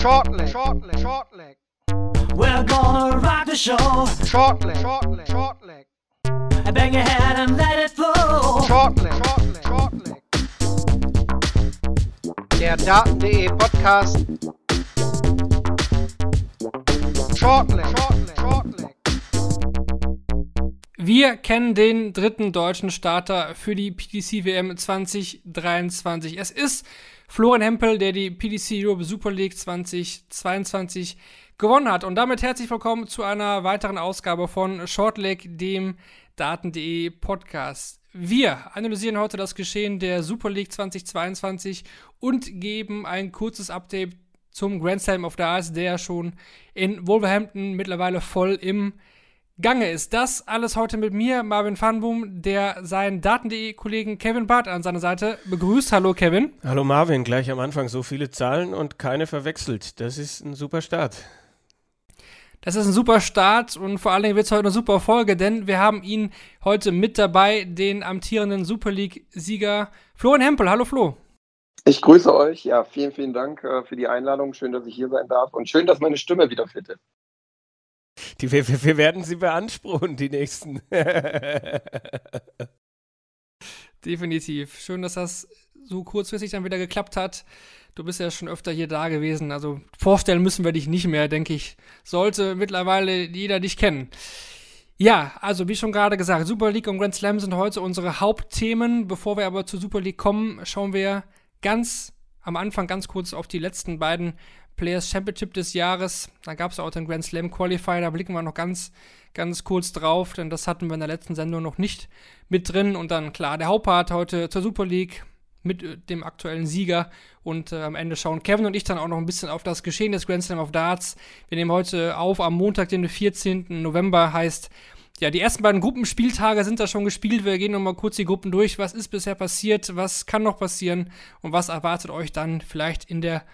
Short leg, short leg, short leg. We're gonna rock the show. Short leg, short leg, short leg. Bang your head and let it flow. Short leg, short leg, short leg. Der Daten.de Podcast. Short leg, short leg, short leg. Wir kennen den dritten deutschen Starter für die PDC WM 2023. Es ist Florian Hempel, der die PDC Europe Super League 2022 gewonnen hat. Und damit herzlich willkommen zu einer weiteren Ausgabe von Shortleg, dem Daten.de Podcast. Wir analysieren heute das Geschehen der Super League 2022 und geben ein kurzes Update zum Grand Slam of Darts, der schon in Wolverhampton mittlerweile voll im Gange ist. Das alles heute mit mir, Marvin Fanboom, der seinen Daten.de-Kollegen Kevin Barth an seiner Seite begrüßt. Hallo Kevin. Hallo Marvin, gleich am Anfang so viele Zahlen und keine verwechselt. Das ist ein super Start. Das ist ein super Start und vor allen Dingen wird es heute eine super Folge, denn wir haben ihn heute mit dabei, den amtierenden Super League-Sieger Florian Hempel. Hallo Flo. Ich grüße euch. Ja, vielen, vielen Dank äh, für die Einladung. Schön, dass ich hier sein darf und schön, dass meine Stimme wieder fit ist. Die, wir, wir werden sie beanspruchen, die nächsten. Definitiv. Schön, dass das so kurzfristig dann wieder geklappt hat. Du bist ja schon öfter hier da gewesen. Also vorstellen müssen wir dich nicht mehr, denke ich. Sollte mittlerweile jeder dich kennen. Ja, also wie schon gerade gesagt, Super League und Grand Slam sind heute unsere Hauptthemen. Bevor wir aber zur Super League kommen, schauen wir ganz am Anfang ganz kurz auf die letzten beiden Players Championship des Jahres. Da gab es auch den Grand Slam Qualifier, da blicken wir noch ganz, ganz kurz drauf, denn das hatten wir in der letzten Sendung noch nicht mit drin. Und dann klar, der Hauptpart heute zur Super League mit äh, dem aktuellen Sieger. Und äh, am Ende schauen Kevin und ich dann auch noch ein bisschen auf das Geschehen des Grand Slam of Darts. Wir nehmen heute auf am Montag, den 14. November, heißt ja, die ersten beiden Gruppenspieltage sind da schon gespielt. Wir gehen nochmal kurz die Gruppen durch. Was ist bisher passiert? Was kann noch passieren? Und was erwartet euch dann vielleicht in der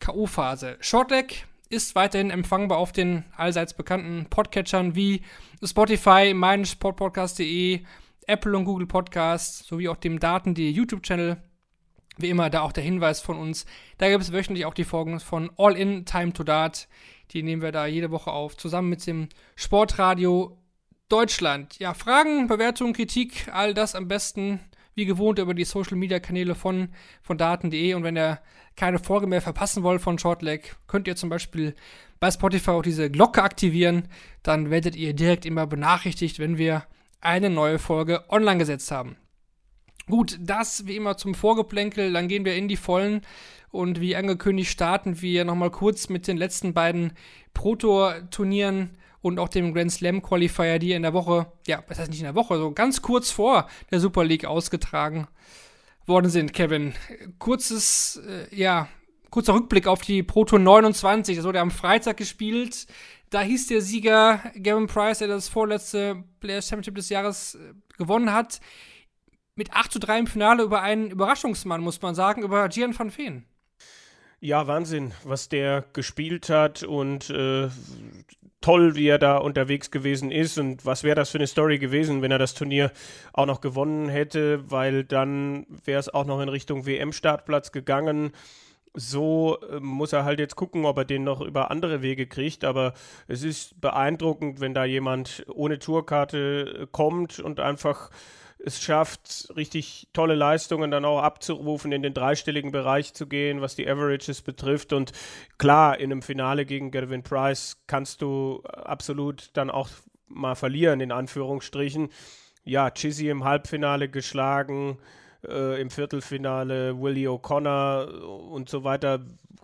K.O.-Phase. Shortleg ist weiterhin empfangbar auf den allseits bekannten Podcatchern wie Spotify, meinsportpodcast.de, Apple und Google Podcasts sowie auch dem Daten.de YouTube-Channel. Wie immer, da auch der Hinweis von uns. Da gibt es wöchentlich auch die Folgen von All In Time to Dart. Die nehmen wir da jede Woche auf, zusammen mit dem Sportradio Deutschland. Ja, Fragen, Bewertungen, Kritik, all das am besten wie gewohnt über die Social Media Kanäle von, von Daten.de. Und wenn ihr keine Folge mehr verpassen wollt von Shortleg, könnt ihr zum Beispiel bei Spotify auch diese Glocke aktivieren. Dann werdet ihr direkt immer benachrichtigt, wenn wir eine neue Folge online gesetzt haben. Gut, das wie immer zum Vorgeplänkel. Dann gehen wir in die Vollen. Und wie angekündigt starten wir nochmal kurz mit den letzten beiden Pro-Tour-Turnieren und auch dem Grand Slam Qualifier, die in der Woche, ja, was heißt nicht in der Woche, so ganz kurz vor der Super League ausgetragen worden sind, Kevin. Kurzes, äh, ja, kurzer Rückblick auf die Pro Tour 29. Das wurde am Freitag gespielt. Da hieß der Sieger Gavin Price, der das vorletzte Players Championship des Jahres äh, gewonnen hat, mit 8 zu 3 im Finale über einen Überraschungsmann, muss man sagen, über Gian van Veen. Ja, Wahnsinn, was der gespielt hat und äh, toll, wie er da unterwegs gewesen ist und was wäre das für eine Story gewesen, wenn er das Turnier auch noch gewonnen hätte, weil dann wäre es auch noch in Richtung WM-Startplatz gegangen. So äh, muss er halt jetzt gucken, ob er den noch über andere Wege kriegt. Aber es ist beeindruckend, wenn da jemand ohne Tourkarte kommt und einfach es schafft, richtig tolle Leistungen dann auch abzurufen, in den dreistelligen Bereich zu gehen, was die Averages betrifft. Und klar, in einem Finale gegen Gavin Price kannst du absolut dann auch mal verlieren, in Anführungsstrichen. Ja, Chizzy im Halbfinale geschlagen, äh, im Viertelfinale Willie O'Connor und so weiter.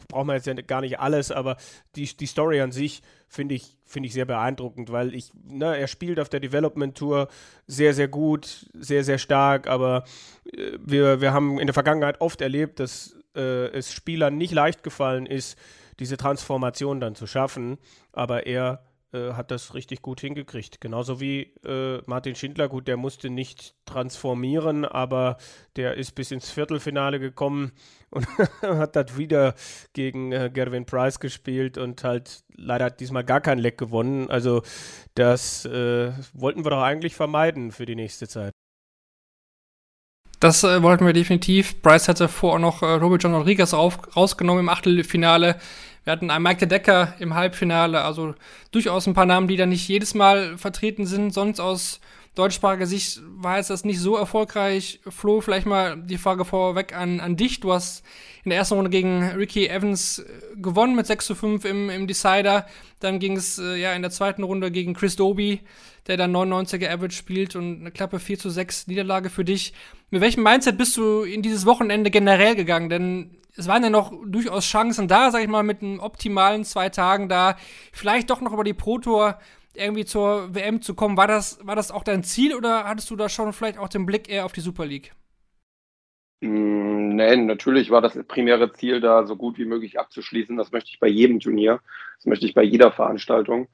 Brauchen wir jetzt ja gar nicht alles, aber die, die Story an sich finde ich, find ich sehr beeindruckend, weil ich, ne, er spielt auf der Development Tour sehr, sehr gut, sehr, sehr stark, aber äh, wir, wir haben in der Vergangenheit oft erlebt, dass äh, es Spielern nicht leicht gefallen ist, diese Transformation dann zu schaffen, aber er äh, hat das richtig gut hingekriegt. Genauso wie äh, Martin Schindler, gut, der musste nicht transformieren, aber der ist bis ins Viertelfinale gekommen und hat das wieder gegen äh, Gervin Price gespielt und halt leider hat diesmal gar kein Leck gewonnen. Also das äh, wollten wir doch eigentlich vermeiden für die nächste Zeit. Das äh, wollten wir definitiv. Bryce hatte vorher noch äh, Robert John Rodriguez rausgenommen im Achtelfinale Wir hatten einen Mike de Decker im Halbfinale, also durchaus ein paar Namen, die da nicht jedes Mal vertreten sind. Sonst aus deutschsprachiger Sicht war jetzt das nicht so erfolgreich. Flo, vielleicht mal die Frage vorweg an, an dich. Du hast in der ersten Runde gegen Ricky Evans äh, gewonnen mit 6 zu 5 im, im Decider. Dann ging es äh, ja in der zweiten Runde gegen Chris Doby, der dann 99er Average spielt und eine klappe 4 zu 6 Niederlage für dich. Mit welchem Mindset bist du in dieses Wochenende generell gegangen? Denn es waren ja noch durchaus Chancen da, sag ich mal, mit einem optimalen zwei Tagen da, vielleicht doch noch über die Pro Tour irgendwie zur WM zu kommen. War das, war das auch dein Ziel oder hattest du da schon vielleicht auch den Blick eher auf die Super League? Mm, Nein, natürlich war das primäre Ziel, da so gut wie möglich abzuschließen. Das möchte ich bei jedem Turnier. Das möchte ich bei jeder Veranstaltung.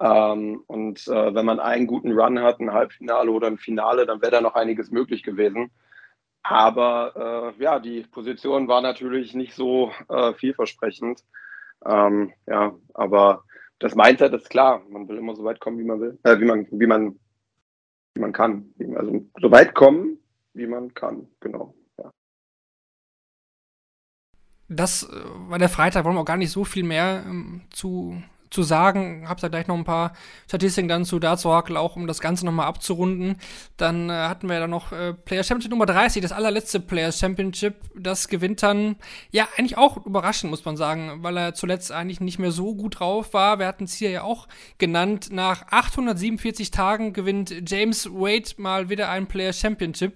Ähm, und äh, wenn man einen guten Run hat, ein Halbfinale oder ein Finale, dann wäre da noch einiges möglich gewesen. Aber äh, ja, die Position war natürlich nicht so äh, vielversprechend. Ähm, ja, aber das Mindset ist klar. Man will immer so weit kommen, wie man will, äh, wie man, wie man, wie man kann. Also so weit kommen, wie man kann. Genau. Das äh, war der Freitag, wollen wir auch gar nicht so viel mehr ähm, zu zu sagen. Hab's da gleich noch ein paar Statistiken dann zu Darts Oracle, auch um das Ganze nochmal abzurunden. Dann äh, hatten wir dann noch äh, Players Championship Nummer 30, das allerletzte Players Championship. Das gewinnt dann, ja, eigentlich auch überraschend, muss man sagen, weil er zuletzt eigentlich nicht mehr so gut drauf war. Wir hatten es hier ja auch genannt. Nach 847 Tagen gewinnt James Wade mal wieder ein Players Championship.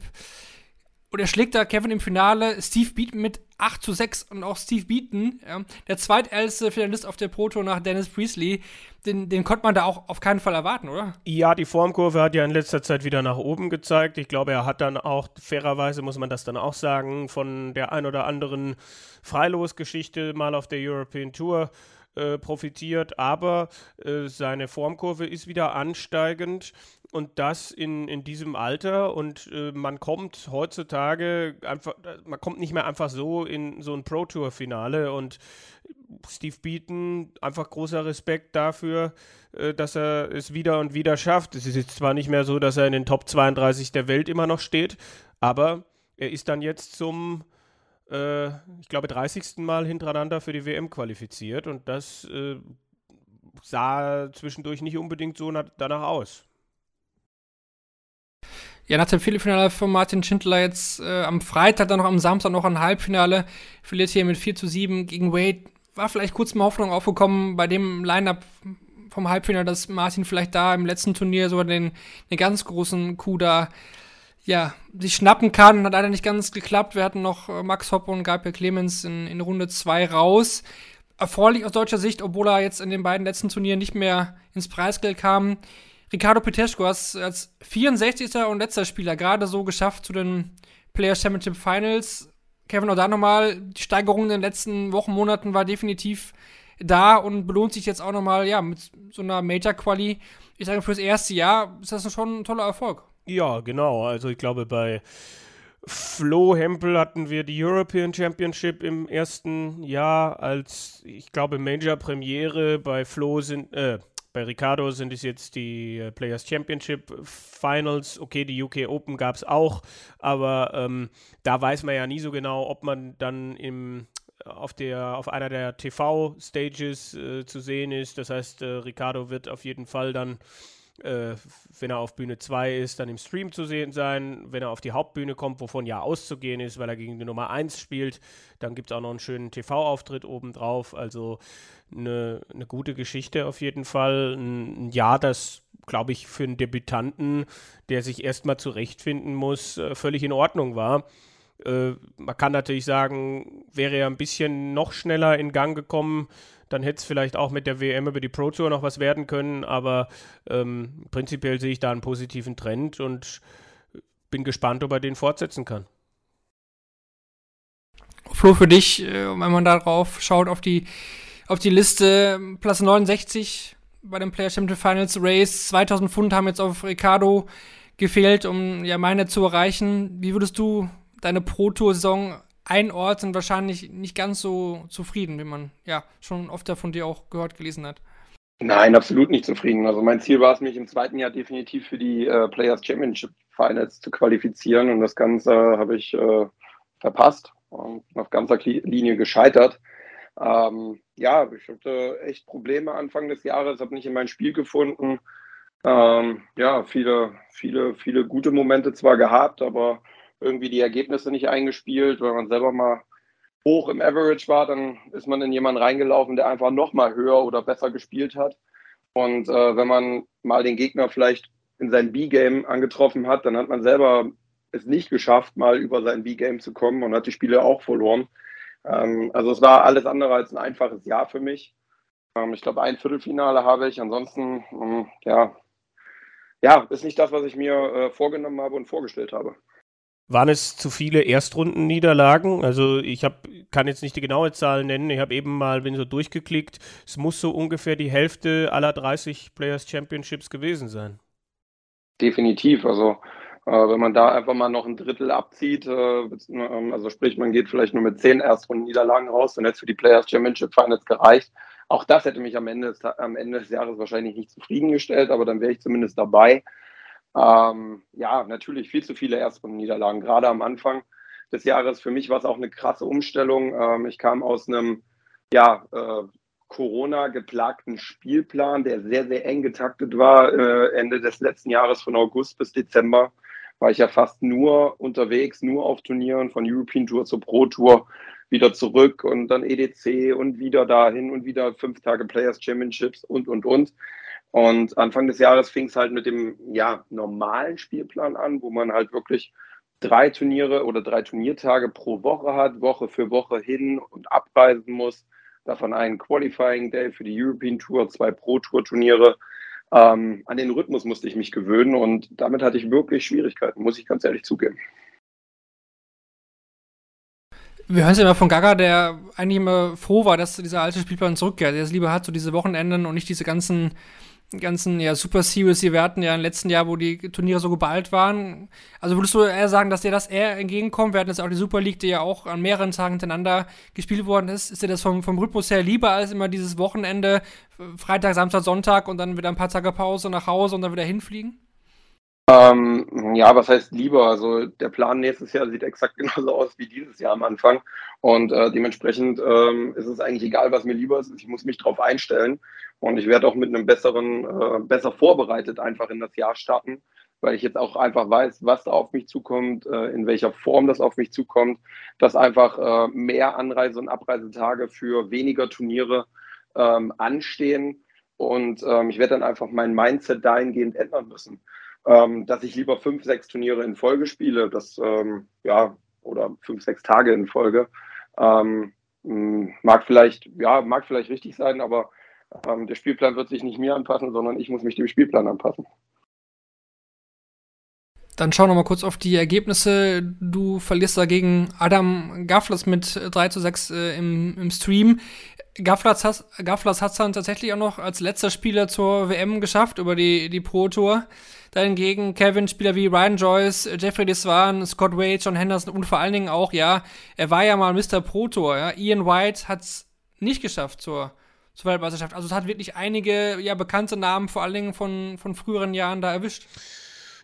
Und er schlägt da Kevin im Finale. Steve Beaton mit 8 zu 6 und auch Steve Beaton, ja, der zweitälteste Finalist auf der Proto nach Dennis Priestley, den, den konnte man da auch auf keinen Fall erwarten, oder? Ja, die Formkurve hat ja in letzter Zeit wieder nach oben gezeigt. Ich glaube, er hat dann auch, fairerweise muss man das dann auch sagen, von der ein oder anderen Freilosgeschichte mal auf der European Tour äh, profitiert, aber äh, seine Formkurve ist wieder ansteigend und das in, in diesem Alter und äh, man kommt heutzutage einfach, man kommt nicht mehr einfach so in so ein Pro Tour Finale und Steve Beaton, einfach großer Respekt dafür, äh, dass er es wieder und wieder schafft. Es ist jetzt zwar nicht mehr so, dass er in den Top 32 der Welt immer noch steht, aber er ist dann jetzt zum, äh, ich glaube, 30. Mal hintereinander für die WM qualifiziert und das äh, sah zwischendurch nicht unbedingt so danach aus. Ja, nach dem Viertelfinale von Martin Schindler jetzt äh, am Freitag, dann noch am Samstag noch ein Halbfinale, verliert hier mit 4 zu 7 gegen Wade. War vielleicht kurz mal Hoffnung aufgekommen bei dem Line-Up vom Halbfinale, dass Martin vielleicht da im letzten Turnier sogar den, den ganz großen Coup da ja, sich schnappen kann. Hat leider nicht ganz geklappt. Wir hatten noch äh, Max Hoppe und Gabriel Clemens in, in Runde 2 raus. Erfreulich aus deutscher Sicht, obwohl er jetzt in den beiden letzten Turnieren nicht mehr ins Preisgeld kam. Ricardo Peteschko hast als 64. und letzter Spieler gerade so geschafft zu den Players Championship Finals. Kevin, auch da nochmal, die Steigerung in den letzten Wochen, Monaten war definitiv da und belohnt sich jetzt auch nochmal, ja, mit so einer Major-Quali. Ich sage, fürs erste Jahr ist das schon ein toller Erfolg. Ja, genau. Also ich glaube, bei Flo Hempel hatten wir die European Championship im ersten Jahr als, ich glaube, Major-Premiere. Bei Flo sind, äh, bei Ricardo sind es jetzt die äh, Players Championship Finals. Okay, die UK Open gab es auch, aber ähm, da weiß man ja nie so genau, ob man dann im auf, der, auf einer der TV-Stages äh, zu sehen ist. Das heißt, äh, Ricardo wird auf jeden Fall dann äh, wenn er auf Bühne 2 ist, dann im Stream zu sehen sein. Wenn er auf die Hauptbühne kommt, wovon ja auszugehen ist, weil er gegen die Nummer 1 spielt, dann gibt es auch noch einen schönen TV-Auftritt obendrauf. Also eine, eine gute Geschichte auf jeden Fall. Ein, ein Jahr, das, glaube ich, für einen Debütanten, der sich erstmal zurechtfinden muss, äh, völlig in Ordnung war. Äh, man kann natürlich sagen, wäre er ein bisschen noch schneller in Gang gekommen, dann hätte es vielleicht auch mit der WM über die Pro Tour noch was werden können, aber ähm, prinzipiell sehe ich da einen positiven Trend und bin gespannt, ob er den fortsetzen kann. Flo, für dich, äh, wenn man darauf schaut, auf die, auf die Liste, Platz 69 bei dem Player Championship Finals Race, 2000 Pfund haben jetzt auf Ricardo gefehlt, um ja meine zu erreichen. Wie würdest du deine Pro Tour Saison einordnen, wahrscheinlich nicht ganz so zufrieden, wie man ja schon oft von dir auch gehört, gelesen hat. Nein, absolut nicht zufrieden. Also mein Ziel war es, mich im zweiten Jahr definitiv für die äh, Players Championship Finals zu qualifizieren und das Ganze habe ich äh, verpasst und auf ganzer Linie gescheitert. Ähm, ja, ich hatte echt Probleme Anfang des Jahres, habe nicht in mein Spiel gefunden. Ähm, ja, viele, viele, viele gute Momente zwar gehabt, aber irgendwie die Ergebnisse nicht eingespielt. Wenn man selber mal hoch im Average war, dann ist man in jemanden reingelaufen, der einfach noch mal höher oder besser gespielt hat. Und äh, wenn man mal den Gegner vielleicht in sein B-Game angetroffen hat, dann hat man selber es nicht geschafft, mal über sein B-Game zu kommen und hat die Spiele auch verloren. Ähm, also es war alles andere als ein einfaches Jahr für mich. Ähm, ich glaube, ein Viertelfinale habe ich. Ansonsten, ähm, ja, ja, ist nicht das, was ich mir äh, vorgenommen habe und vorgestellt habe. Waren es zu viele Erstrundenniederlagen? Also ich hab, kann jetzt nicht die genaue Zahl nennen. Ich habe eben mal, bin so durchgeklickt, es muss so ungefähr die Hälfte aller 30 Players Championships gewesen sein. Definitiv. Also äh, wenn man da einfach mal noch ein Drittel abzieht, äh, ähm, also sprich, man geht vielleicht nur mit zehn Erstrundenniederlagen raus, dann hätte es für die Players Championship Finals gereicht. Auch das hätte mich am Ende, am Ende des Jahres wahrscheinlich nicht zufriedengestellt, aber dann wäre ich zumindest dabei. Ähm, ja, natürlich viel zu viele Erstrundenniederlagen, gerade am Anfang des Jahres. Für mich war es auch eine krasse Umstellung. Ähm, ich kam aus einem ja, äh, Corona-geplagten Spielplan, der sehr, sehr eng getaktet war. Äh, Ende des letzten Jahres von August bis Dezember war ich ja fast nur unterwegs, nur auf Turnieren, von European Tour zur Pro Tour wieder zurück und dann EDC und wieder dahin und wieder fünf Tage Players Championships und, und, und. Und Anfang des Jahres fing es halt mit dem ja, normalen Spielplan an, wo man halt wirklich drei Turniere oder drei Turniertage pro Woche hat, Woche für Woche hin und abreisen muss. Davon einen Qualifying Day für die European Tour, zwei Pro Tour Turniere. Ähm, an den Rhythmus musste ich mich gewöhnen und damit hatte ich wirklich Schwierigkeiten, muss ich ganz ehrlich zugeben. Wir hören es immer von Gaga, der eigentlich immer froh war, dass dieser alte Spielplan zurückkehrt. Der es lieber hat, so diese Wochenenden und nicht diese ganzen, ganzen ja, Super Series, die wir hatten ja im letzten Jahr, wo die Turniere so geballt waren. Also würdest du eher sagen, dass dir das eher entgegenkommt? Wir hatten jetzt auch die Super League, die ja auch an mehreren Tagen hintereinander gespielt worden ist. Ist dir das vom, vom Rhythmus her lieber als immer dieses Wochenende, Freitag, Samstag, Sonntag und dann wieder ein paar Tage Pause nach Hause und dann wieder hinfliegen? Ähm, ja, was heißt lieber? Also der Plan nächstes Jahr sieht exakt genauso aus wie dieses Jahr am Anfang. Und äh, dementsprechend ähm, ist es eigentlich egal, was mir lieber ist. Ich muss mich darauf einstellen. Und ich werde auch mit einem besseren, äh, besser vorbereitet einfach in das Jahr starten, weil ich jetzt auch einfach weiß, was da auf mich zukommt, äh, in welcher Form das auf mich zukommt, dass einfach äh, mehr Anreise- und Abreisetage für weniger Turniere ähm, anstehen. Und ähm, ich werde dann einfach mein Mindset dahingehend ändern müssen ähm, dass ich lieber fünf, sechs Turniere in Folge spiele, das ähm, ja, oder fünf, sechs Tage in Folge. Ähm, mag vielleicht, ja, mag vielleicht richtig sein, aber ähm, der Spielplan wird sich nicht mir anpassen, sondern ich muss mich dem Spielplan anpassen. Dann schau noch mal kurz auf die Ergebnisse. Du verlierst dagegen Adam Gafflers mit 3 zu 6 äh, im, im Stream. Gafflers hat es dann tatsächlich auch noch als letzter Spieler zur WM geschafft über die, die Pro Tour. Dahingegen Kevin, Spieler wie Ryan Joyce, Jeffrey Deswan, Scott Wade, John Henderson und vor allen Dingen auch, ja, er war ja mal Mr. Pro Tour, ja. Ian White hat es nicht geschafft zur, zur Weltmeisterschaft. Also es hat wirklich einige, ja, bekannte Namen, vor allen Dingen von, von früheren Jahren da erwischt.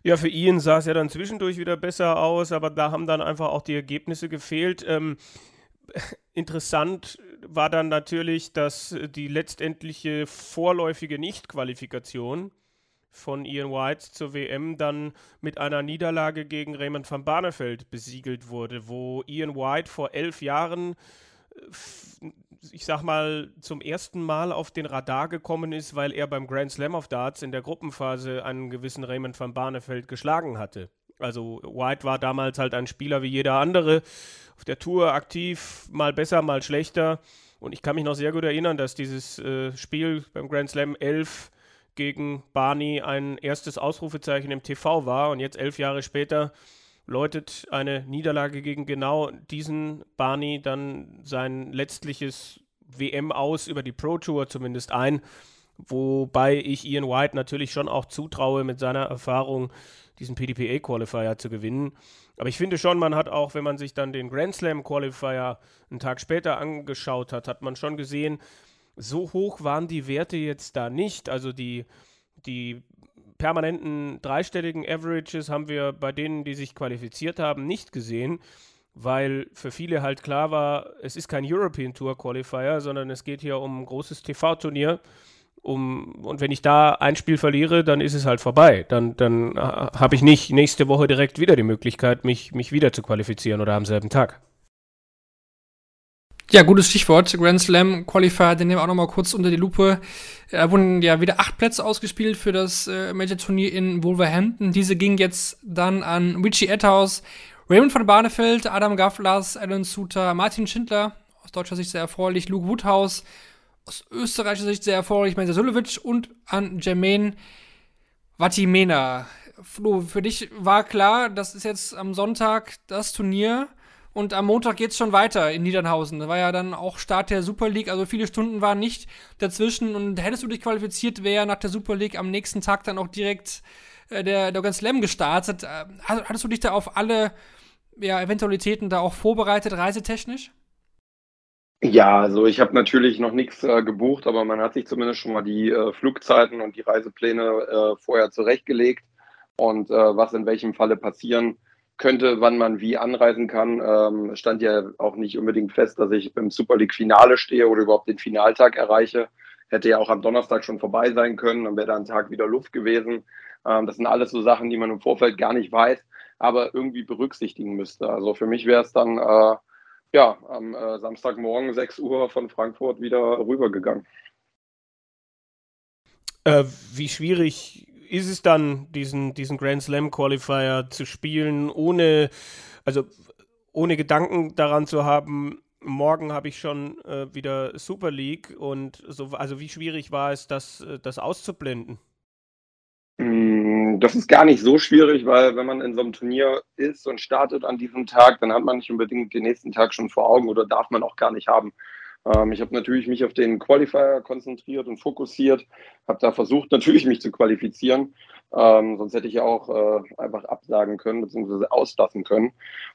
Ja, für Ian sah es ja dann zwischendurch wieder besser aus, aber da haben dann einfach auch die Ergebnisse gefehlt. Ähm, interessant war dann natürlich, dass die letztendliche vorläufige Nichtqualifikation von Ian White zur WM dann mit einer Niederlage gegen Raymond van Barneveld besiegelt wurde, wo Ian White vor elf Jahren, äh, ich sag mal, zum ersten Mal auf den Radar gekommen ist, weil er beim Grand Slam of Darts in der Gruppenphase einen gewissen Raymond van Barneveld geschlagen hatte. Also White war damals halt ein Spieler wie jeder andere, auf der Tour aktiv, mal besser, mal schlechter. Und ich kann mich noch sehr gut erinnern, dass dieses äh, Spiel beim Grand Slam 11 gegen Barney ein erstes Ausrufezeichen im TV war und jetzt elf Jahre später läutet eine Niederlage gegen genau diesen Barney dann sein letztliches WM aus über die Pro Tour zumindest ein, wobei ich Ian White natürlich schon auch zutraue, mit seiner Erfahrung diesen PDPA Qualifier zu gewinnen. Aber ich finde schon, man hat auch, wenn man sich dann den Grand Slam Qualifier einen Tag später angeschaut hat, hat man schon gesehen, so hoch waren die Werte jetzt da nicht. Also die, die permanenten dreistelligen Averages haben wir bei denen, die sich qualifiziert haben, nicht gesehen. weil für viele halt klar war, es ist kein European Tour Qualifier, sondern es geht hier um ein großes TV-Turnier. Um, und wenn ich da ein Spiel verliere, dann ist es halt vorbei. Dann, dann äh, habe ich nicht nächste Woche direkt wieder die Möglichkeit, mich, mich wieder zu qualifizieren oder am selben Tag. Ja, gutes Stichwort. Grand Slam Qualifier, den nehmen wir auch nochmal kurz unter die Lupe. Da wurden ja wieder acht Plätze ausgespielt für das äh, Major-Turnier in Wolverhampton. Diese ging jetzt dann an Richie Etthaus, Raymond von Barnefeld, Adam Gafflers, Alan Suter, Martin Schindler, aus deutscher Sicht sehr erfreulich, Luke Woodhouse, aus österreichischer Sicht sehr erfreulich, Mensa Sulevic und an Jermaine Vatimena. Flo, für dich war klar, das ist jetzt am Sonntag das Turnier und am Montag geht es schon weiter in Niedernhausen. Da war ja dann auch Start der Super League, also viele Stunden waren nicht dazwischen. Und hättest du dich qualifiziert, wäre nach der Super League am nächsten Tag dann auch direkt äh, der, der Grand Slam gestartet. Äh, hattest du dich da auf alle ja, Eventualitäten da auch vorbereitet, reisetechnisch? Ja, also ich habe natürlich noch nichts äh, gebucht, aber man hat sich zumindest schon mal die äh, Flugzeiten und die Reisepläne äh, vorher zurechtgelegt und äh, was in welchem Falle passieren könnte, wann man wie anreisen kann. Ähm, stand ja auch nicht unbedingt fest, dass ich beim Super League-Finale stehe oder überhaupt den Finaltag erreiche. Hätte ja auch am Donnerstag schon vorbei sein können, dann wäre da ein Tag wieder Luft gewesen. Ähm, das sind alles so Sachen, die man im Vorfeld gar nicht weiß, aber irgendwie berücksichtigen müsste. Also für mich wäre es dann äh, ja am äh, Samstagmorgen 6 Uhr von Frankfurt wieder rübergegangen. Äh, wie schwierig ist es dann, diesen, diesen Grand Slam Qualifier zu spielen, ohne, also ohne Gedanken daran zu haben, morgen habe ich schon äh, wieder Super League und so, also wie schwierig war es, das, äh, das auszublenden? Mm, das ist gar nicht so schwierig, weil wenn man in so einem Turnier ist und startet an diesem Tag, dann hat man nicht unbedingt den nächsten Tag schon vor Augen oder darf man auch gar nicht haben. Ähm, ich habe natürlich mich auf den Qualifier konzentriert und fokussiert, habe da versucht, natürlich mich zu qualifizieren. Ähm, sonst hätte ich ja auch äh, einfach absagen können bzw. auslassen können.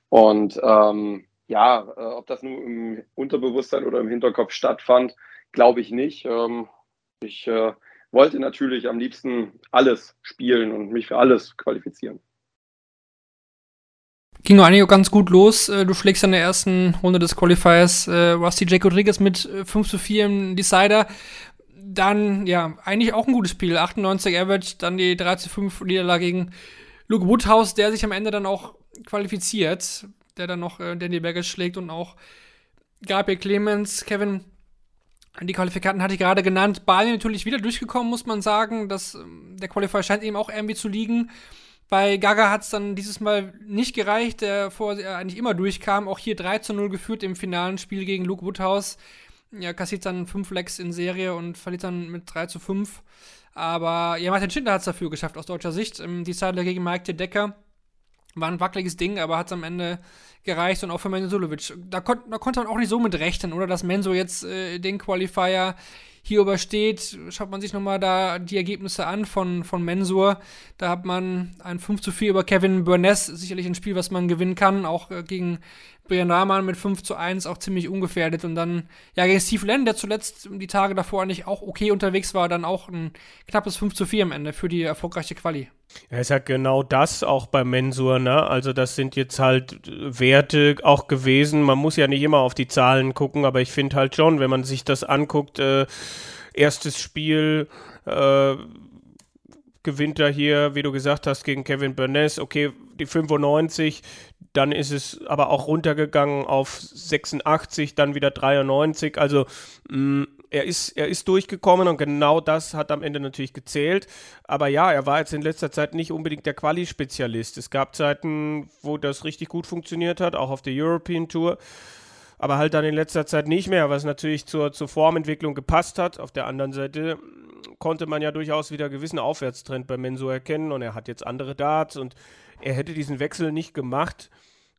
Und ähm, ja, äh, ob das nur im Unterbewusstsein oder im Hinterkopf stattfand, glaube ich nicht. Ähm, ich äh, wollte natürlich am liebsten alles spielen und mich für alles qualifizieren ging eigentlich auch ganz gut los. Äh, du schlägst in der ersten Runde des Qualifiers äh, Rusty J. Rodriguez mit 5 äh, zu 4 im Decider. Dann, ja, eigentlich auch ein gutes Spiel. 98 Average, dann die 3 zu 5 Niederlage gegen Luke Woodhouse, der sich am Ende dann auch qualifiziert, der dann noch äh, Danny Baggage schlägt und auch Gabriel Clemens, Kevin die Qualifikanten hatte ich gerade genannt. Bali natürlich wieder durchgekommen, muss man sagen. Das, ähm, der Qualifier scheint ihm auch irgendwie zu liegen. Bei Gaga hat es dann dieses Mal nicht gereicht, der vorher eigentlich immer durchkam. Auch hier 3 zu 0 geführt im finalen Spiel gegen Luke Woodhouse. Ja, kassiert dann 5 Lecks in Serie und verliert dann mit 3 zu 5. Aber ja, Martin Schindler hat es dafür geschafft, aus deutscher Sicht. Ähm, die Zeitler gegen Mike de Decker war ein wackeliges Ding, aber hat es am Ende gereicht und auch für Menzo Sulovic. Da, kon da, konnte man auch nicht so mit rechnen, oder? Dass Menzo jetzt äh, den Qualifier hier übersteht, schaut man sich nochmal da die Ergebnisse an von, von Mensur. Da hat man ein 5 zu 4 über Kevin Burness, sicherlich ein Spiel, was man gewinnen kann, auch äh, gegen Brian Rahman mit 5 zu 1 auch ziemlich ungefährdet. Und dann, ja, gegen Steve Lenn, der zuletzt die Tage davor eigentlich auch okay unterwegs war, dann auch ein knappes 5 zu 4 am Ende für die erfolgreiche Quali. Ja, ist ja genau das auch bei Mensur, ne? Also das sind jetzt halt Werte auch gewesen. Man muss ja nicht immer auf die Zahlen gucken, aber ich finde halt schon, wenn man sich das anguckt, äh, erstes Spiel, äh, gewinnt er hier, wie du gesagt hast, gegen Kevin Burness. Okay, die 95, dann ist es aber auch runtergegangen auf 86, dann wieder 93. Also mh, mm, er ist, er ist durchgekommen und genau das hat am Ende natürlich gezählt. Aber ja, er war jetzt in letzter Zeit nicht unbedingt der Quali-Spezialist. Es gab Zeiten, wo das richtig gut funktioniert hat, auch auf der European Tour. Aber halt dann in letzter Zeit nicht mehr, was natürlich zur, zur Formentwicklung gepasst hat. Auf der anderen Seite konnte man ja durchaus wieder gewissen Aufwärtstrend bei Menso erkennen und er hat jetzt andere Darts und er hätte diesen Wechsel nicht gemacht,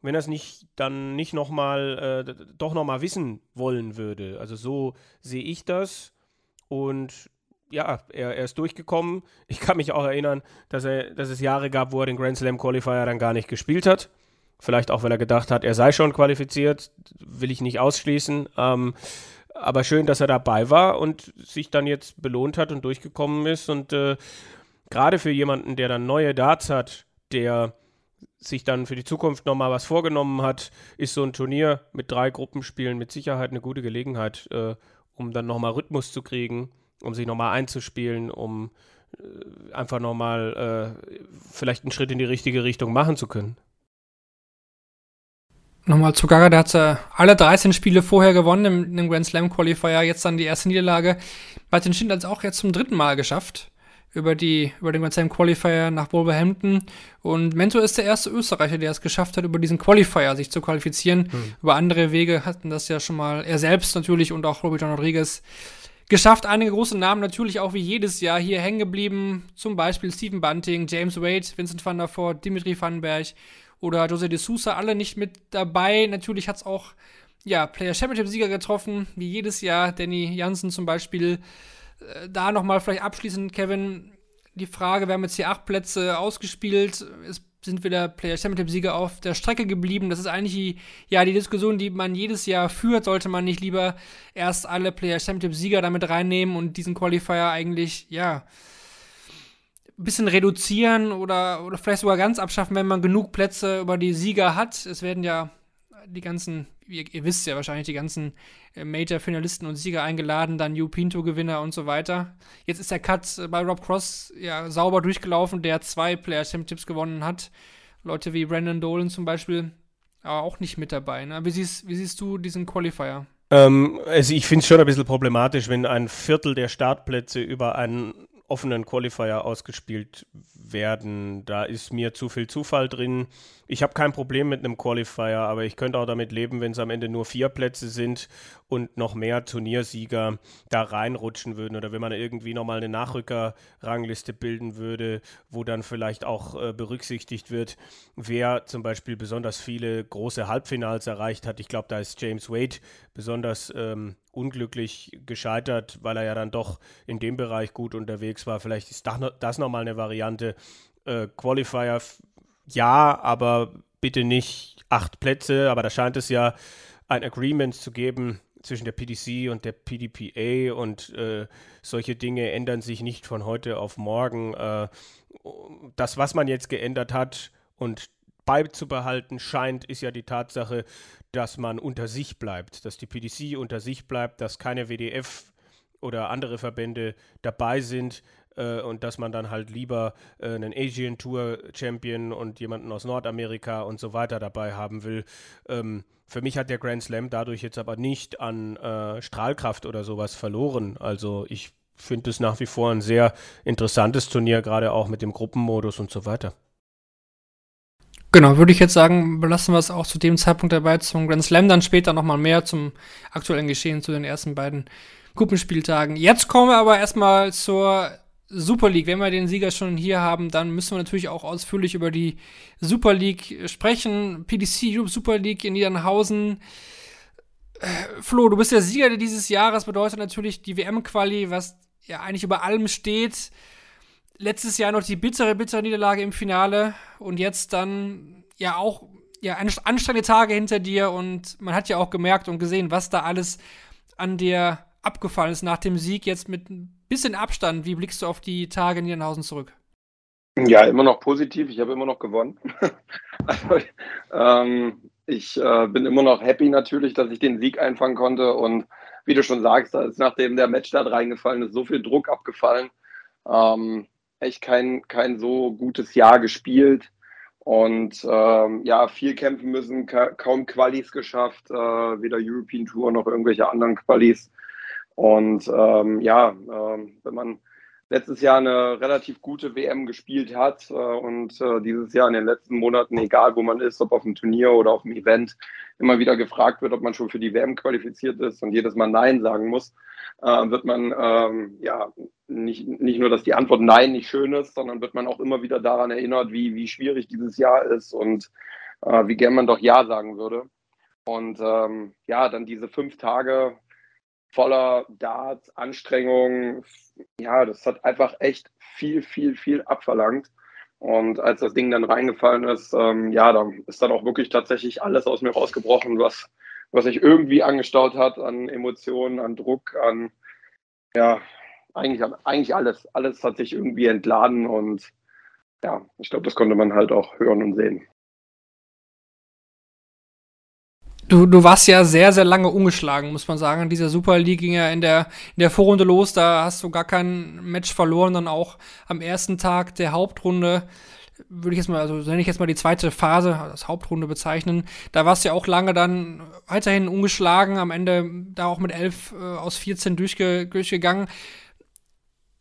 wenn er es nicht dann nicht nochmal, äh, doch nochmal wissen wollen würde. Also so sehe ich das. Und ja, er, er, ist durchgekommen. Ich kann mich auch erinnern, dass, er, dass es Jahre gab, wo er den Grand Slam Qualifier dann gar nicht gespielt hat. Vielleicht auch, weil er gedacht hat, er sei schon qualifiziert. Will ich nicht ausschließen. Ähm, aber schön, dass er dabei war und sich dann jetzt belohnt hat und durchgekommen ist. Und äh, gerade für jemanden, der dann neue Darts hat, der sich dann für die Zukunft nochmal was vorgenommen hat, ist so ein Turnier mit drei Gruppenspielen mit Sicherheit eine gute Gelegenheit, äh, um dann nochmal Rhythmus zu kriegen, um sich nochmal einzuspielen, um äh, einfach nochmal äh, vielleicht einen Schritt in die richtige Richtung machen zu können. Nochmal zu Gaga, der hat äh, alle 13 Spiele vorher gewonnen im, im Grand Slam Qualifier, jetzt dann die erste Niederlage. Martin Schindler hat es auch jetzt zum dritten Mal geschafft über, die, über den Grand Slam Qualifier nach Wolverhampton. Und Mentor ist der erste Österreicher, der es geschafft hat, über diesen Qualifier sich zu qualifizieren. Hm. Über andere Wege hatten das ja schon mal er selbst natürlich und auch Robert John Rodriguez geschafft. Einige große Namen natürlich auch wie jedes Jahr hier hängen geblieben. Zum Beispiel Stephen Bunting, James Wade, Vincent van der Voort, Dimitri Vandenberg oder Jose de Sousa, alle nicht mit dabei. Natürlich hat es auch ja, Player Championship Sieger getroffen, wie jedes Jahr. Danny Jansen zum Beispiel da nochmal vielleicht abschließend, Kevin, die Frage, wir haben jetzt hier acht Plätze ausgespielt, es sind wieder Player Championship-Sieger auf der Strecke geblieben. Das ist eigentlich die, ja, die Diskussion, die man jedes Jahr führt. Sollte man nicht lieber erst alle Player Championship-Sieger damit reinnehmen und diesen Qualifier eigentlich, ja, ein bisschen reduzieren oder, oder vielleicht sogar ganz abschaffen, wenn man genug Plätze über die Sieger hat. Es werden ja die ganzen ihr, ihr, wisst ja wahrscheinlich, die ganzen äh, Major-Finalisten und Sieger eingeladen, dann New Pinto-Gewinner und so weiter. Jetzt ist der Cut äh, bei Rob Cross ja sauber durchgelaufen, der zwei Player Championships gewonnen hat. Leute wie Brandon Dolan zum Beispiel, aber auch nicht mit dabei. Ne? Wie, siehst, wie siehst du diesen Qualifier? Ähm, also ich finde es schon ein bisschen problematisch, wenn ein Viertel der Startplätze über einen offenen Qualifier ausgespielt werden. Da ist mir zu viel Zufall drin. Ich habe kein Problem mit einem Qualifier, aber ich könnte auch damit leben, wenn es am Ende nur vier Plätze sind und noch mehr Turniersieger da reinrutschen würden oder wenn man irgendwie nochmal eine Nachrückerrangliste bilden würde, wo dann vielleicht auch äh, berücksichtigt wird, wer zum Beispiel besonders viele große Halbfinals erreicht hat. Ich glaube, da ist James Wade besonders ähm, unglücklich gescheitert, weil er ja dann doch in dem Bereich gut unterwegs war. Vielleicht ist das nochmal eine Variante. Äh, Qualifier, ja, aber bitte nicht acht Plätze. Aber da scheint es ja ein Agreement zu geben zwischen der PDC und der PDPA und äh, solche Dinge ändern sich nicht von heute auf morgen. Äh, das, was man jetzt geändert hat und beizubehalten scheint, ist ja die Tatsache, dass man unter sich bleibt, dass die PDC unter sich bleibt, dass keine WDF oder andere Verbände dabei sind äh, und dass man dann halt lieber äh, einen Asian Tour Champion und jemanden aus Nordamerika und so weiter dabei haben will. Für mich hat der Grand Slam dadurch jetzt aber nicht an äh, Strahlkraft oder sowas verloren. Also ich finde es nach wie vor ein sehr interessantes Turnier, gerade auch mit dem Gruppenmodus und so weiter. Genau, würde ich jetzt sagen, belassen wir es auch zu dem Zeitpunkt dabei zum Grand Slam, dann später nochmal mehr zum aktuellen Geschehen zu den ersten beiden Gruppenspieltagen. Jetzt kommen wir aber erstmal zur Super League. Wenn wir den Sieger schon hier haben, dann müssen wir natürlich auch ausführlich über die Super League sprechen. PDC Europe Super League in Niedernhausen. Flo, du bist der Sieger dieses Jahres, bedeutet natürlich die WM-Quali, was ja eigentlich über allem steht letztes Jahr noch die bittere, bittere Niederlage im Finale und jetzt dann ja auch ja, anstrengende Tage hinter dir und man hat ja auch gemerkt und gesehen, was da alles an dir abgefallen ist nach dem Sieg. Jetzt mit ein bisschen Abstand, wie blickst du auf die Tage in Niederhausen zurück? Ja, immer noch positiv. Ich habe immer noch gewonnen. also, ähm, ich äh, bin immer noch happy natürlich, dass ich den Sieg einfangen konnte und wie du schon sagst, da ist nachdem der Matchstart reingefallen ist, so viel Druck abgefallen. Ähm, echt kein, kein so gutes Jahr gespielt und ähm, ja, viel kämpfen müssen, ka kaum Qualis geschafft, äh, weder European Tour noch irgendwelche anderen Qualis. Und ähm, ja, ähm, wenn man letztes Jahr eine relativ gute WM gespielt hat äh, und äh, dieses Jahr in den letzten Monaten, egal wo man ist, ob auf dem Turnier oder auf dem Event, immer wieder gefragt wird, ob man schon für die WM qualifiziert ist und jedes Mal Nein sagen muss, äh, wird man ähm, ja nicht, nicht nur, dass die Antwort Nein nicht schön ist, sondern wird man auch immer wieder daran erinnert, wie, wie schwierig dieses Jahr ist und äh, wie gern man doch Ja sagen würde. Und ähm, ja, dann diese fünf Tage voller Darts, Anstrengung, ja, das hat einfach echt viel, viel, viel abverlangt. Und als das Ding dann reingefallen ist, ähm, ja, da ist dann auch wirklich tatsächlich alles aus mir rausgebrochen, was, was sich irgendwie angestaut hat an Emotionen, an Druck, an, ja, eigentlich, eigentlich alles. Alles hat sich irgendwie entladen und ja, ich glaube, das konnte man halt auch hören und sehen. Du, du warst ja sehr, sehr lange ungeschlagen, muss man sagen. Dieser Super League ging ja in der, in der Vorrunde los. Da hast du gar kein Match verloren. Dann auch am ersten Tag der Hauptrunde würde ich jetzt mal, also nenne ich jetzt mal die zweite Phase, das Hauptrunde bezeichnen. Da warst du ja auch lange dann weiterhin ungeschlagen, am Ende da auch mit 11 äh, aus 14 durchge durchgegangen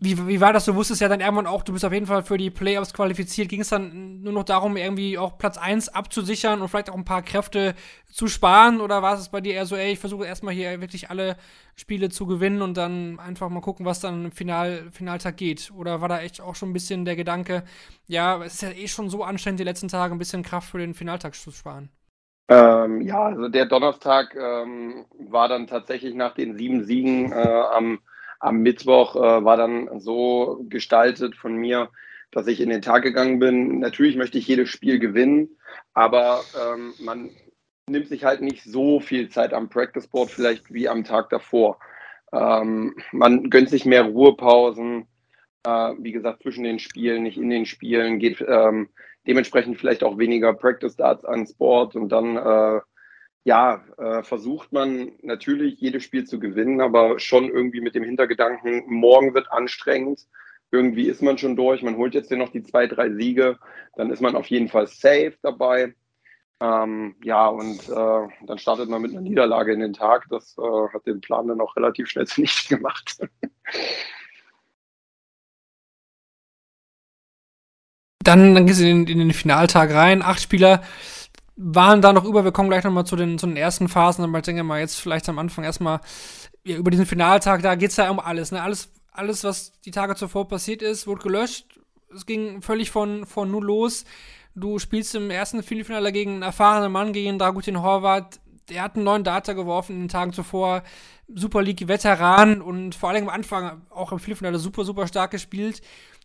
wie, wie war das? Du wusstest ja dann irgendwann auch, du bist auf jeden Fall für die Playoffs qualifiziert. Ging es dann nur noch darum, irgendwie auch Platz 1 abzusichern und vielleicht auch ein paar Kräfte zu sparen? Oder war es bei dir eher so, ey, ich versuche erstmal hier wirklich alle Spiele zu gewinnen und dann einfach mal gucken, was dann im Final, Finaltag geht? Oder war da echt auch schon ein bisschen der Gedanke, ja, es ist ja eh schon so anstrengend, die letzten Tage ein bisschen Kraft für den Finaltag zu sparen? Ähm, ja, also der Donnerstag ähm, war dann tatsächlich nach den sieben Siegen äh, am am Mittwoch äh, war dann so gestaltet von mir, dass ich in den Tag gegangen bin. Natürlich möchte ich jedes Spiel gewinnen, aber ähm, man nimmt sich halt nicht so viel Zeit am Practice Board vielleicht wie am Tag davor. Ähm, man gönnt sich mehr Ruhepausen, äh, wie gesagt, zwischen den Spielen, nicht in den Spielen, geht ähm, dementsprechend vielleicht auch weniger Practice Darts ans Board und dann äh, ja, äh, versucht man natürlich jedes Spiel zu gewinnen, aber schon irgendwie mit dem Hintergedanken, morgen wird anstrengend. Irgendwie ist man schon durch, man holt jetzt hier noch die zwei, drei Siege, dann ist man auf jeden Fall safe dabei. Ähm, ja, und äh, dann startet man mit einer Niederlage in den Tag. Das äh, hat den Plan dann auch relativ schnell zunichte gemacht. dann, dann gehst du in, in den Finaltag rein, acht Spieler waren da noch über. Wir kommen gleich nochmal zu den, zu den ersten Phasen, aber ich denke mal jetzt vielleicht am Anfang erstmal ja, über diesen Finaltag, da geht es ja um alles, ne? Alles, alles, was die Tage zuvor passiert ist, wurde gelöscht. Es ging völlig von, von null los. Du spielst im ersten Viertelfinale gegen einen erfahrenen Mann, gegen Dragutin Horvath. Der hat einen neuen Data geworfen in den Tagen zuvor. Super League-Veteran und vor allem am Anfang auch im Viertelfinale super, super stark gespielt.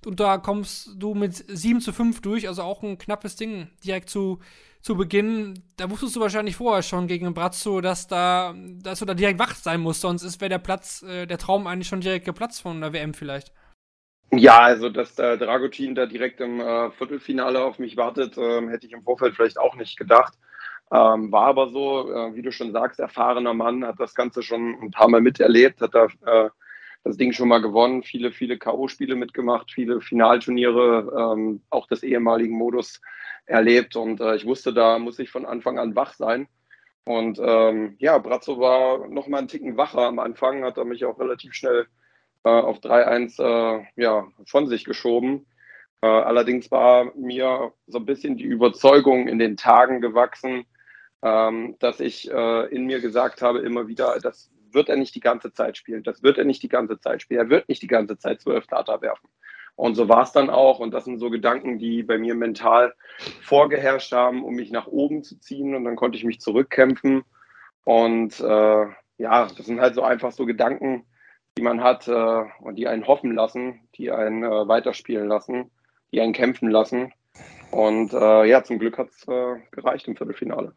Und da kommst du mit 7 zu 5 durch, also auch ein knappes Ding direkt zu, zu Beginn, da wusstest du wahrscheinlich vorher schon gegen Brazzo, dass da, dass du da direkt wach sein musst, sonst wäre der Platz, äh, der Traum eigentlich schon direkt geplatzt von der WM vielleicht. Ja, also dass der Dragutin da direkt im äh, Viertelfinale auf mich wartet, äh, hätte ich im Vorfeld vielleicht auch nicht gedacht. Ähm, war aber so, äh, wie du schon sagst, erfahrener Mann, hat das Ganze schon ein paar Mal miterlebt, hat da äh, das Ding schon mal gewonnen, viele, viele K.O.-Spiele mitgemacht, viele Finalturniere, ähm, auch des ehemaligen Modus erlebt. Und äh, ich wusste, da muss ich von Anfang an wach sein. Und ähm, ja, Brazzo war noch mal einen Ticken wacher am Anfang, hat er mich auch relativ schnell äh, auf 3-1 äh, ja, von sich geschoben. Äh, allerdings war mir so ein bisschen die Überzeugung in den Tagen gewachsen, ähm, dass ich äh, in mir gesagt habe, immer wieder, das wird er nicht die ganze Zeit spielen. Das wird er nicht die ganze Zeit spielen. Er wird nicht die ganze Zeit zwölf Data werfen. Und so war es dann auch. Und das sind so Gedanken, die bei mir mental vorgeherrscht haben, um mich nach oben zu ziehen. Und dann konnte ich mich zurückkämpfen. Und äh, ja, das sind halt so einfach so Gedanken, die man hat äh, und die einen hoffen lassen, die einen äh, weiterspielen lassen, die einen kämpfen lassen. Und äh, ja, zum Glück hat es äh, gereicht im Viertelfinale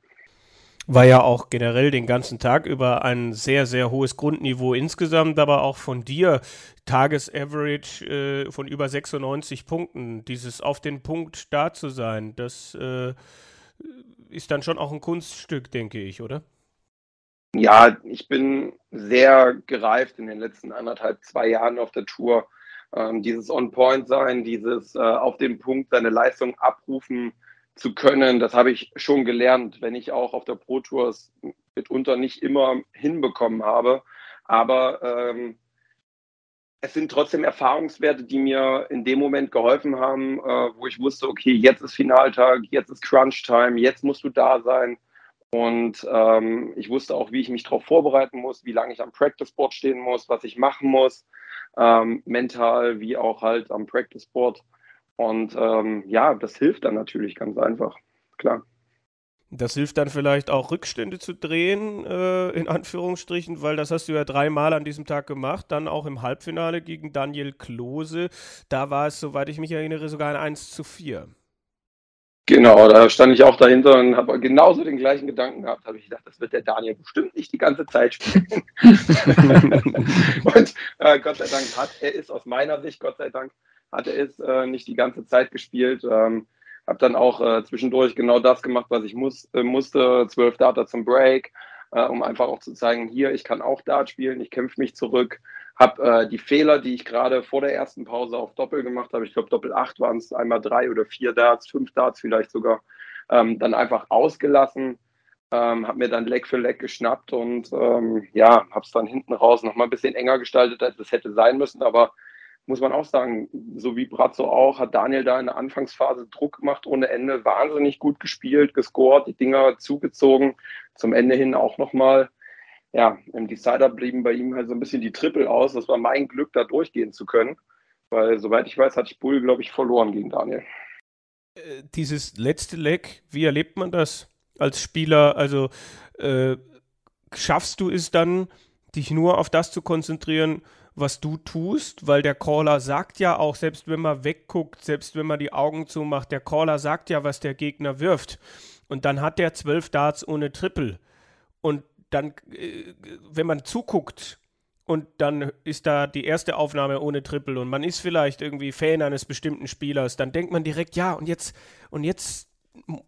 war ja auch generell den ganzen Tag über ein sehr, sehr hohes Grundniveau insgesamt, aber auch von dir Tagesaverage äh, von über 96 Punkten. Dieses auf den Punkt da zu sein, das äh, ist dann schon auch ein Kunststück, denke ich, oder? Ja, ich bin sehr gereift in den letzten anderthalb, zwei Jahren auf der Tour. Ähm, dieses On-Point-Sein, dieses äh, auf den Punkt seine Leistung abrufen, zu können. Das habe ich schon gelernt, wenn ich auch auf der Pro Tour es mitunter nicht immer hinbekommen habe. Aber ähm, es sind trotzdem Erfahrungswerte, die mir in dem Moment geholfen haben, äh, wo ich wusste, okay, jetzt ist Finaltag, jetzt ist Crunch-Time, jetzt musst du da sein. Und ähm, ich wusste auch, wie ich mich darauf vorbereiten muss, wie lange ich am Practice Board stehen muss, was ich machen muss, ähm, mental wie auch halt am Practice Board. Und ähm, ja, das hilft dann natürlich ganz einfach, klar. Das hilft dann vielleicht auch Rückstände zu drehen, äh, in Anführungsstrichen, weil das hast du ja dreimal an diesem Tag gemacht, dann auch im Halbfinale gegen Daniel Klose. Da war es, soweit ich mich erinnere, sogar ein 1 zu 4. Genau, da stand ich auch dahinter und habe genauso den gleichen Gedanken gehabt. Habe ich gedacht, das wird der Daniel bestimmt nicht die ganze Zeit spielen. und äh, Gott sei Dank hat er ist aus meiner Sicht, Gott sei Dank, hatte es äh, nicht die ganze Zeit gespielt. Ähm, habe dann auch äh, zwischendurch genau das gemacht, was ich muss, äh, musste. Zwölf Data zum Break, äh, um einfach auch zu zeigen, hier, ich kann auch Dart spielen, ich kämpfe mich zurück. Habe äh, die Fehler, die ich gerade vor der ersten Pause auf Doppel gemacht habe, ich glaube Doppel 8 waren es, einmal drei oder vier Darts, fünf Darts vielleicht sogar, ähm, dann einfach ausgelassen. Ähm, habe mir dann Leck für Leck geschnappt und ähm, ja, habe es dann hinten raus nochmal ein bisschen enger gestaltet, als es hätte sein müssen. Aber muss man auch sagen, so wie Brazzo auch, hat Daniel da in der Anfangsphase Druck gemacht ohne Ende, wahnsinnig gut gespielt, gescored, die Dinger zugezogen, zum Ende hin auch nochmal. Ja, im Decider blieben bei ihm halt so ein bisschen die Triple aus. Das war mein Glück, da durchgehen zu können, weil soweit ich weiß, hatte ich Bull, glaube ich, verloren gegen Daniel. Äh, dieses letzte Leg, wie erlebt man das als Spieler? Also äh, schaffst du es dann, dich nur auf das zu konzentrieren, was du tust, weil der Caller sagt ja auch, selbst wenn man wegguckt, selbst wenn man die Augen zumacht, der Caller sagt ja, was der Gegner wirft. Und dann hat der zwölf Darts ohne Triple. Und dann, äh, wenn man zuguckt und dann ist da die erste Aufnahme ohne Triple und man ist vielleicht irgendwie Fan eines bestimmten Spielers, dann denkt man direkt, ja, und jetzt, und jetzt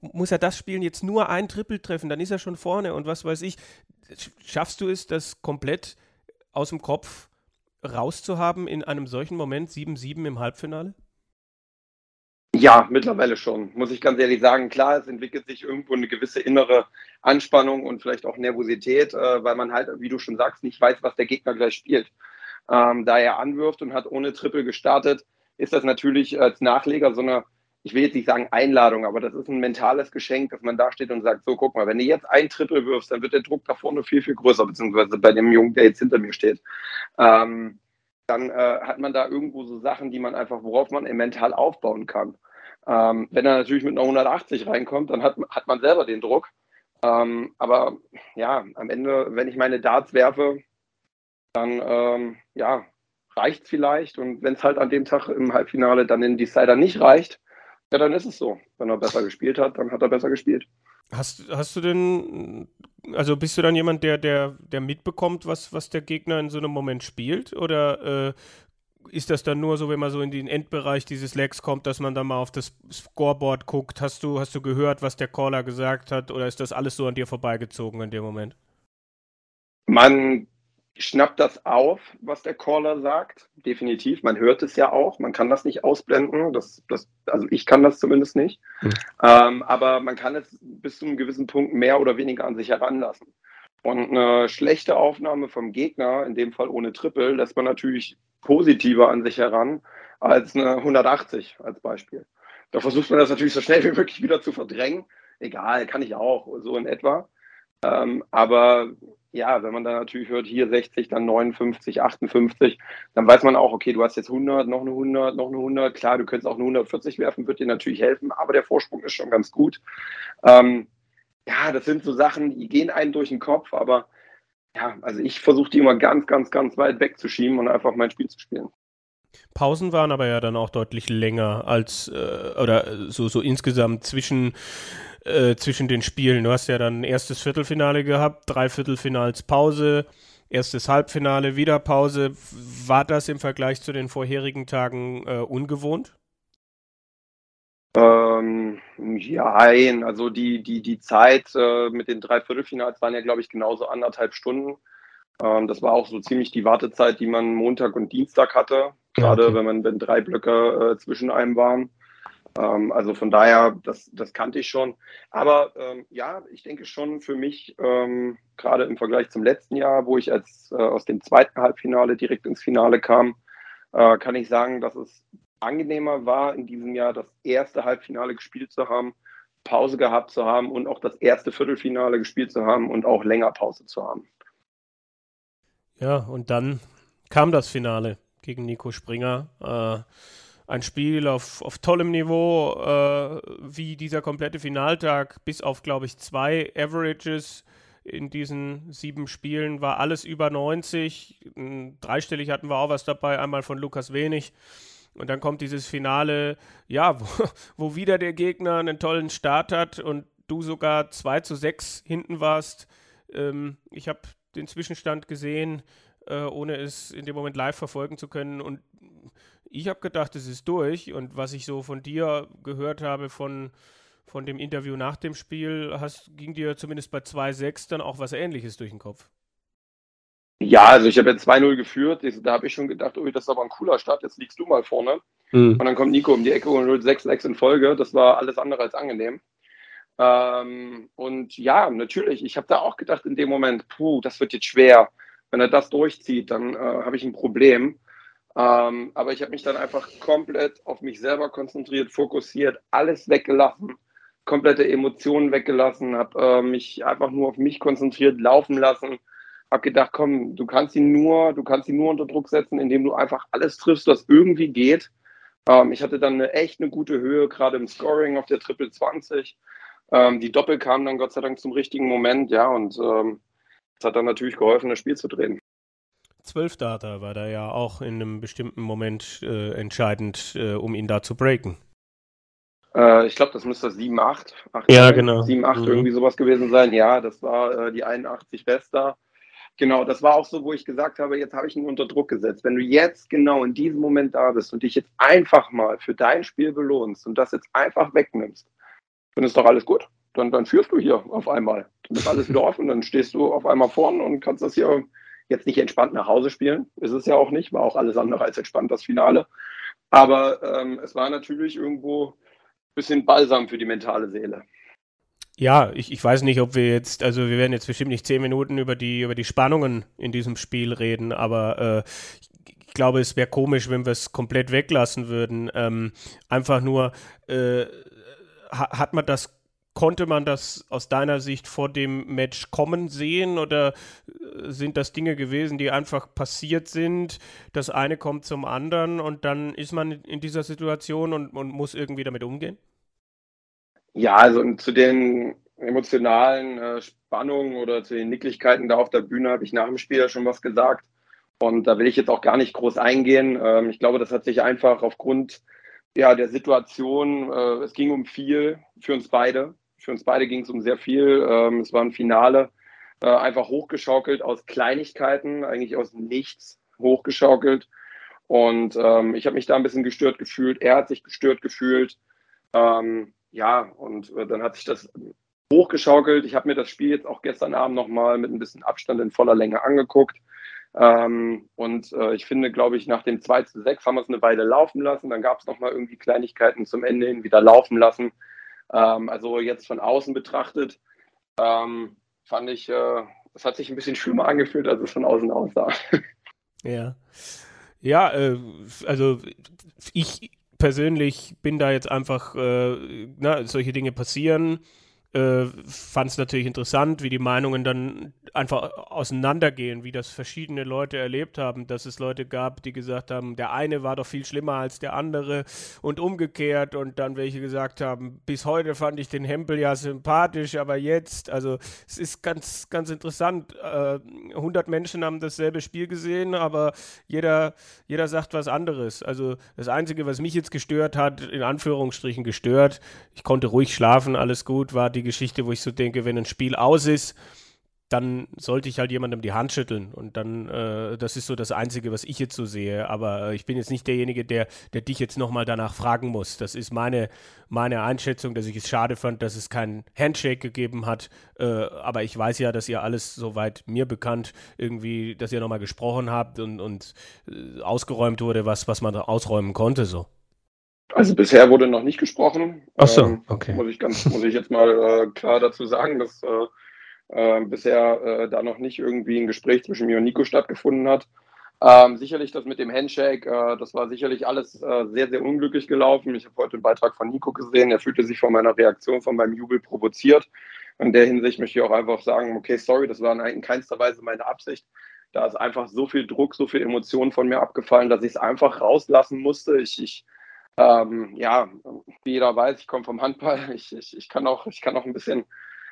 muss er das Spielen jetzt nur ein Triple treffen, dann ist er schon vorne und was weiß ich. Schaffst du es, das komplett aus dem Kopf rauszuhaben in einem solchen Moment 7-7 im Halbfinale? Ja, mittlerweile schon, muss ich ganz ehrlich sagen. Klar, es entwickelt sich irgendwo eine gewisse innere Anspannung und vielleicht auch Nervosität, äh, weil man halt, wie du schon sagst, nicht weiß, was der Gegner gleich spielt. Ähm, da er anwirft und hat ohne Triple gestartet, ist das natürlich als Nachleger so eine, ich will jetzt nicht sagen Einladung, aber das ist ein mentales Geschenk, dass man da steht und sagt, so guck mal, wenn du jetzt ein Triple wirfst, dann wird der Druck da vorne viel, viel größer, beziehungsweise bei dem Jungen, der jetzt hinter mir steht. Ähm, dann äh, hat man da irgendwo so Sachen, die man einfach, worauf man mental aufbauen kann. Ähm, wenn er natürlich mit einer 180 reinkommt, dann hat, hat man selber den Druck. Ähm, aber ja, am Ende, wenn ich meine Darts werfe, dann ähm, ja, reicht es vielleicht. Und wenn es halt an dem Tag im Halbfinale dann in Decider nicht reicht, ja, dann ist es so. Wenn er besser gespielt hat, dann hat er besser gespielt. Hast, hast du denn, also bist du dann jemand, der, der, der mitbekommt, was, was der Gegner in so einem Moment spielt? Oder äh, ist das dann nur so, wenn man so in den Endbereich dieses Legs kommt, dass man dann mal auf das Scoreboard guckt? Hast du, hast du gehört, was der Caller gesagt hat? Oder ist das alles so an dir vorbeigezogen in dem Moment? Man schnappt das auf, was der Caller sagt. Definitiv. Man hört es ja auch. Man kann das nicht ausblenden. Das, das, also ich kann das zumindest nicht. Mhm. Ähm, aber man kann es bis zu einem gewissen Punkt mehr oder weniger an sich heranlassen. Und eine schlechte Aufnahme vom Gegner, in dem Fall ohne Triple, lässt man natürlich positiver an sich heran als eine 180 als Beispiel. Da versucht man das natürlich so schnell wie möglich wieder zu verdrängen. Egal, kann ich auch, so in etwa. Ähm, aber ja, wenn man dann natürlich hört, hier 60, dann 59, 58, dann weiß man auch, okay, du hast jetzt 100, noch eine 100, noch eine 100. Klar, du könntest auch eine 140 werfen, wird dir natürlich helfen, aber der Vorsprung ist schon ganz gut. Ähm, ja, das sind so Sachen, die gehen einen durch den Kopf, aber ja, also ich versuche die immer ganz, ganz, ganz weit wegzuschieben und einfach mein Spiel zu spielen. Pausen waren aber ja dann auch deutlich länger als äh, oder so, so insgesamt zwischen äh, zwischen den Spielen. Du hast ja dann erstes Viertelfinale gehabt, drei Viertelfinals Pause, erstes Halbfinale, wieder Pause. War das im Vergleich zu den vorherigen Tagen äh, ungewohnt? Ähm, ja, also die, die, die Zeit äh, mit den drei Viertelfinals waren ja, glaube ich, genauso anderthalb Stunden. Ähm, das war auch so ziemlich die Wartezeit, die man Montag und Dienstag hatte, gerade okay. wenn man wenn drei Blöcke äh, zwischen einem waren. Ähm, also von daher, das, das kannte ich schon. Aber ähm, ja, ich denke schon für mich, ähm, gerade im Vergleich zum letzten Jahr, wo ich als äh, aus dem zweiten Halbfinale direkt ins Finale kam, äh, kann ich sagen, dass es angenehmer war, in diesem Jahr das erste Halbfinale gespielt zu haben, Pause gehabt zu haben und auch das erste Viertelfinale gespielt zu haben und auch länger Pause zu haben. Ja, und dann kam das Finale gegen Nico Springer. Äh, ein Spiel auf, auf tollem Niveau, äh, wie dieser komplette Finaltag, bis auf, glaube ich, zwei Averages in diesen sieben Spielen, war alles über 90. Dreistellig hatten wir auch was dabei, einmal von Lukas Wenig. Und dann kommt dieses Finale, ja, wo, wo wieder der Gegner einen tollen Start hat und du sogar 2 zu 6 hinten warst. Ähm, ich habe den Zwischenstand gesehen, äh, ohne es in dem Moment live verfolgen zu können. Und Ich habe gedacht, es ist durch. Und was ich so von dir gehört habe von, von dem Interview nach dem Spiel, hast, ging dir zumindest bei 2-6 dann auch was Ähnliches durch den Kopf. Ja, also ich habe jetzt 2-0 geführt. Da habe ich schon gedacht, oh, das ist aber ein cooler Start. Jetzt liegst du mal vorne. Mhm. Und dann kommt Nico um die Ecke und holt 6-6 in Folge. Das war alles andere als angenehm. Ähm, und ja, natürlich, ich habe da auch gedacht in dem Moment, puh, das wird jetzt schwer. Wenn er das durchzieht, dann äh, habe ich ein Problem. Ähm, aber ich habe mich dann einfach komplett auf mich selber konzentriert, fokussiert, alles weggelassen, komplette Emotionen weggelassen, habe äh, mich einfach nur auf mich konzentriert, laufen lassen, habe gedacht, komm, du kannst ihn nur, du kannst ihn nur unter Druck setzen, indem du einfach alles triffst, was irgendwie geht. Ähm, ich hatte dann eine echt eine gute Höhe, gerade im Scoring auf der Triple 20. Ähm, die Doppel kamen dann Gott sei Dank zum richtigen Moment, ja, und ähm, das hat dann natürlich geholfen, das Spiel zu drehen. Zwölf Data war da ja auch in einem bestimmten Moment äh, entscheidend, äh, um ihn da zu breaken. Äh, ich glaube, das müsste 7-8. Ja, genau. 7-8 mhm. irgendwie sowas gewesen sein. Ja, das war äh, die 81 Bester. Genau, das war auch so, wo ich gesagt habe, jetzt habe ich ihn unter Druck gesetzt. Wenn du jetzt genau in diesem Moment da bist und dich jetzt einfach mal für dein Spiel belohnst und das jetzt einfach wegnimmst, dann ist doch alles gut. Dann, dann führst du hier auf einmal. Dann ist alles wieder offen, dann stehst du auf einmal vorne und kannst das hier jetzt nicht entspannt nach Hause spielen. Ist es ja auch nicht, war auch alles andere als entspannt das Finale. Aber ähm, es war natürlich irgendwo ein bisschen Balsam für die mentale Seele. Ja, ich, ich weiß nicht, ob wir jetzt, also wir werden jetzt bestimmt nicht zehn Minuten über die, über die Spannungen in diesem Spiel reden, aber äh, ich glaube, es wäre komisch, wenn wir es komplett weglassen würden. Ähm, einfach nur, äh, hat man das Konnte man das aus deiner Sicht vor dem Match kommen sehen oder äh, sind das Dinge gewesen, die einfach passiert sind? Das eine kommt zum anderen und dann ist man in dieser Situation und, und muss irgendwie damit umgehen? Ja, also zu den emotionalen äh, Spannungen oder zu den Nicklichkeiten da auf der Bühne habe ich nach dem Spiel ja schon was gesagt. Und da will ich jetzt auch gar nicht groß eingehen. Ähm, ich glaube, das hat sich einfach aufgrund ja, der Situation, äh, es ging um viel für uns beide. Für uns beide ging es um sehr viel. Ähm, es war ein Finale, äh, einfach hochgeschaukelt aus Kleinigkeiten, eigentlich aus nichts hochgeschaukelt. Und ähm, ich habe mich da ein bisschen gestört gefühlt. Er hat sich gestört gefühlt. Ähm, ja, und äh, dann hat sich das hochgeschaukelt. Ich habe mir das Spiel jetzt auch gestern Abend nochmal mit ein bisschen Abstand in voller Länge angeguckt. Ähm, und äh, ich finde, glaube ich, nach dem 2 zu 6 haben wir es eine Weile laufen lassen. Dann gab es nochmal irgendwie Kleinigkeiten zum Ende hin wieder laufen lassen. Ähm, also jetzt von außen betrachtet, ähm, fand ich, äh, es hat sich ein bisschen schlimmer angefühlt, als es von außen aussah. Ja. Ja, äh, also ich persönlich bin da jetzt einfach, äh, na, solche Dinge passieren. Äh, fand es natürlich interessant, wie die Meinungen dann einfach auseinandergehen, wie das verschiedene Leute erlebt haben, dass es Leute gab, die gesagt haben, der eine war doch viel schlimmer als der andere und umgekehrt und dann welche gesagt haben, bis heute fand ich den Hempel ja sympathisch, aber jetzt, also es ist ganz, ganz interessant. Äh, 100 Menschen haben dasselbe Spiel gesehen, aber jeder, jeder sagt was anderes. Also das Einzige, was mich jetzt gestört hat, in Anführungsstrichen gestört, ich konnte ruhig schlafen, alles gut, war die Geschichte, wo ich so denke, wenn ein Spiel aus ist, dann sollte ich halt jemandem die Hand schütteln. Und dann, äh, das ist so das Einzige, was ich jetzt so sehe. Aber äh, ich bin jetzt nicht derjenige, der, der dich jetzt nochmal danach fragen muss. Das ist meine, meine Einschätzung, dass ich es schade fand, dass es keinen Handshake gegeben hat. Äh, aber ich weiß ja, dass ihr alles soweit mir bekannt irgendwie, dass ihr nochmal gesprochen habt und, und äh, ausgeräumt wurde, was, was man ausräumen konnte. So. Also bisher wurde noch nicht gesprochen. Ach so, ähm, okay. Ähm, muss, ich ganz, muss ich jetzt mal äh, klar dazu sagen, dass äh, äh, bisher äh, da noch nicht irgendwie ein Gespräch zwischen mir und Nico stattgefunden hat. Ähm, sicherlich das mit dem Handshake, äh, das war sicherlich alles äh, sehr, sehr unglücklich gelaufen. Ich habe heute einen Beitrag von Nico gesehen. Er fühlte sich von meiner Reaktion, von meinem Jubel provoziert. In der Hinsicht möchte ich auch einfach sagen, okay, sorry, das war in keinster Weise meine Absicht. Da ist einfach so viel Druck, so viel Emotionen von mir abgefallen, dass ich es einfach rauslassen musste. Ich, ich ähm, ja, wie jeder weiß, ich komme vom Handball. Ich, ich, ich, kann auch, ich kann auch ein bisschen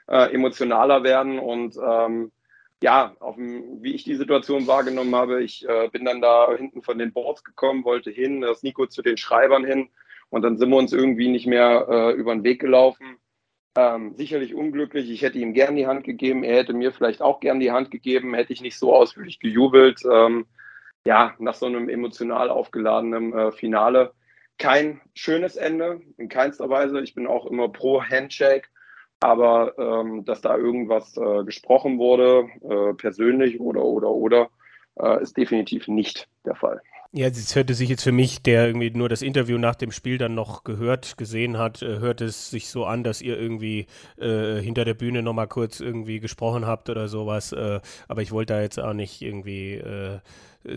äh, emotionaler werden und ähm, ja, dem, wie ich die Situation wahrgenommen habe, ich äh, bin dann da hinten von den Boards gekommen, wollte hin, das Nico zu den Schreibern hin und dann sind wir uns irgendwie nicht mehr äh, über den Weg gelaufen. Ähm, sicherlich unglücklich. Ich hätte ihm gern die Hand gegeben. Er hätte mir vielleicht auch gern die Hand gegeben. Hätte ich nicht so ausführlich gejubelt. Ähm, ja, nach so einem emotional aufgeladenen äh, Finale kein schönes Ende, in keinster Weise. Ich bin auch immer pro Handshake, aber ähm, dass da irgendwas äh, gesprochen wurde, äh, persönlich oder, oder, oder, äh, ist definitiv nicht der Fall. Ja, es hörte sich jetzt für mich, der irgendwie nur das Interview nach dem Spiel dann noch gehört, gesehen hat, äh, hört es sich so an, dass ihr irgendwie äh, hinter der Bühne nochmal kurz irgendwie gesprochen habt oder sowas. Äh, aber ich wollte da jetzt auch nicht irgendwie äh,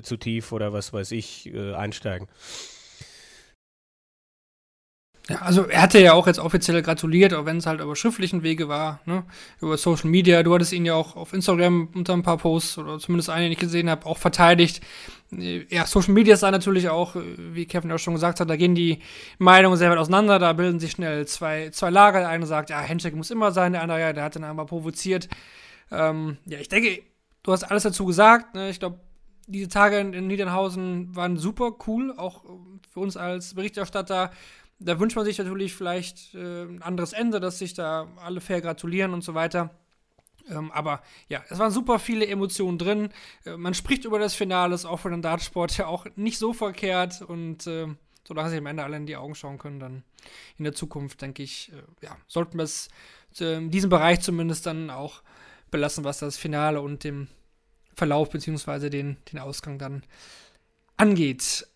zu tief oder was weiß ich äh, einsteigen. Ja, also er hatte ja auch jetzt offiziell gratuliert, auch wenn es halt über schriftlichen Wege war, ne? Über Social Media. Du hattest ihn ja auch auf Instagram unter ein paar Posts oder zumindest einen, den ich gesehen habe, auch verteidigt. Äh, ja, Social Media ist da natürlich auch, äh, wie Kevin auch schon gesagt hat, da gehen die Meinungen sehr weit auseinander, da bilden sich schnell zwei, zwei Lager. Der eine sagt, ja, Handshake muss immer sein, der andere, ja, der hat den einmal provoziert. Ähm, ja, ich denke, du hast alles dazu gesagt. Ne? Ich glaube, diese Tage in, in Niedernhausen waren super cool, auch für uns als Berichterstatter da wünscht man sich natürlich vielleicht äh, ein anderes Ende, dass sich da alle fair gratulieren und so weiter. Ähm, aber ja, es waren super viele Emotionen drin. Äh, man spricht über das Finale, ist auch für den Dartsport ja auch nicht so verkehrt. Und äh, solange sich am Ende alle in die Augen schauen können, dann in der Zukunft, denke ich, äh, ja, sollten wir es in diesem Bereich zumindest dann auch belassen, was das Finale und dem Verlauf bzw. Den, den Ausgang dann angeht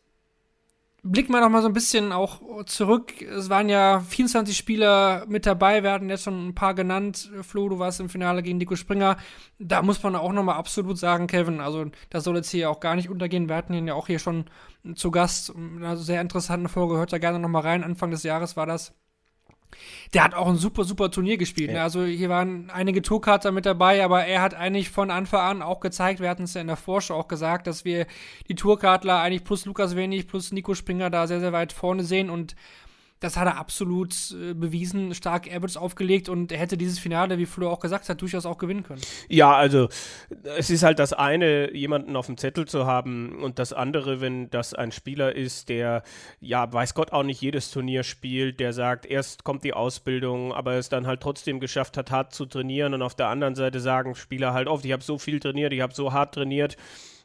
blicken wir noch mal so ein bisschen auch zurück. Es waren ja 24 Spieler mit dabei, wir hatten jetzt schon ein paar genannt. Flo, du warst im Finale gegen Nico Springer. Da muss man auch noch mal absolut sagen, Kevin, also das soll jetzt hier auch gar nicht untergehen. Wir hatten ihn ja auch hier schon zu Gast. Eine sehr interessante Folge, hört da gerne noch mal rein. Anfang des Jahres war das der hat auch ein super, super Turnier gespielt. Ne? Ja. Ne? Also hier waren einige Tourkarter mit dabei, aber er hat eigentlich von Anfang an auch gezeigt, wir hatten es ja in der Vorschau auch gesagt, dass wir die Tourkartler eigentlich plus Lukas Wenig, plus Nico Springer da sehr, sehr weit vorne sehen und das hat er absolut äh, bewiesen, stark Airbuds aufgelegt und er hätte dieses Finale, wie Flo auch gesagt hat, durchaus auch gewinnen können. Ja, also es ist halt das eine, jemanden auf dem Zettel zu haben und das andere, wenn das ein Spieler ist, der, ja, weiß Gott auch nicht jedes Turnier spielt, der sagt, erst kommt die Ausbildung, aber es dann halt trotzdem geschafft hat, hart zu trainieren und auf der anderen Seite sagen Spieler halt oft, ich habe so viel trainiert, ich habe so hart trainiert,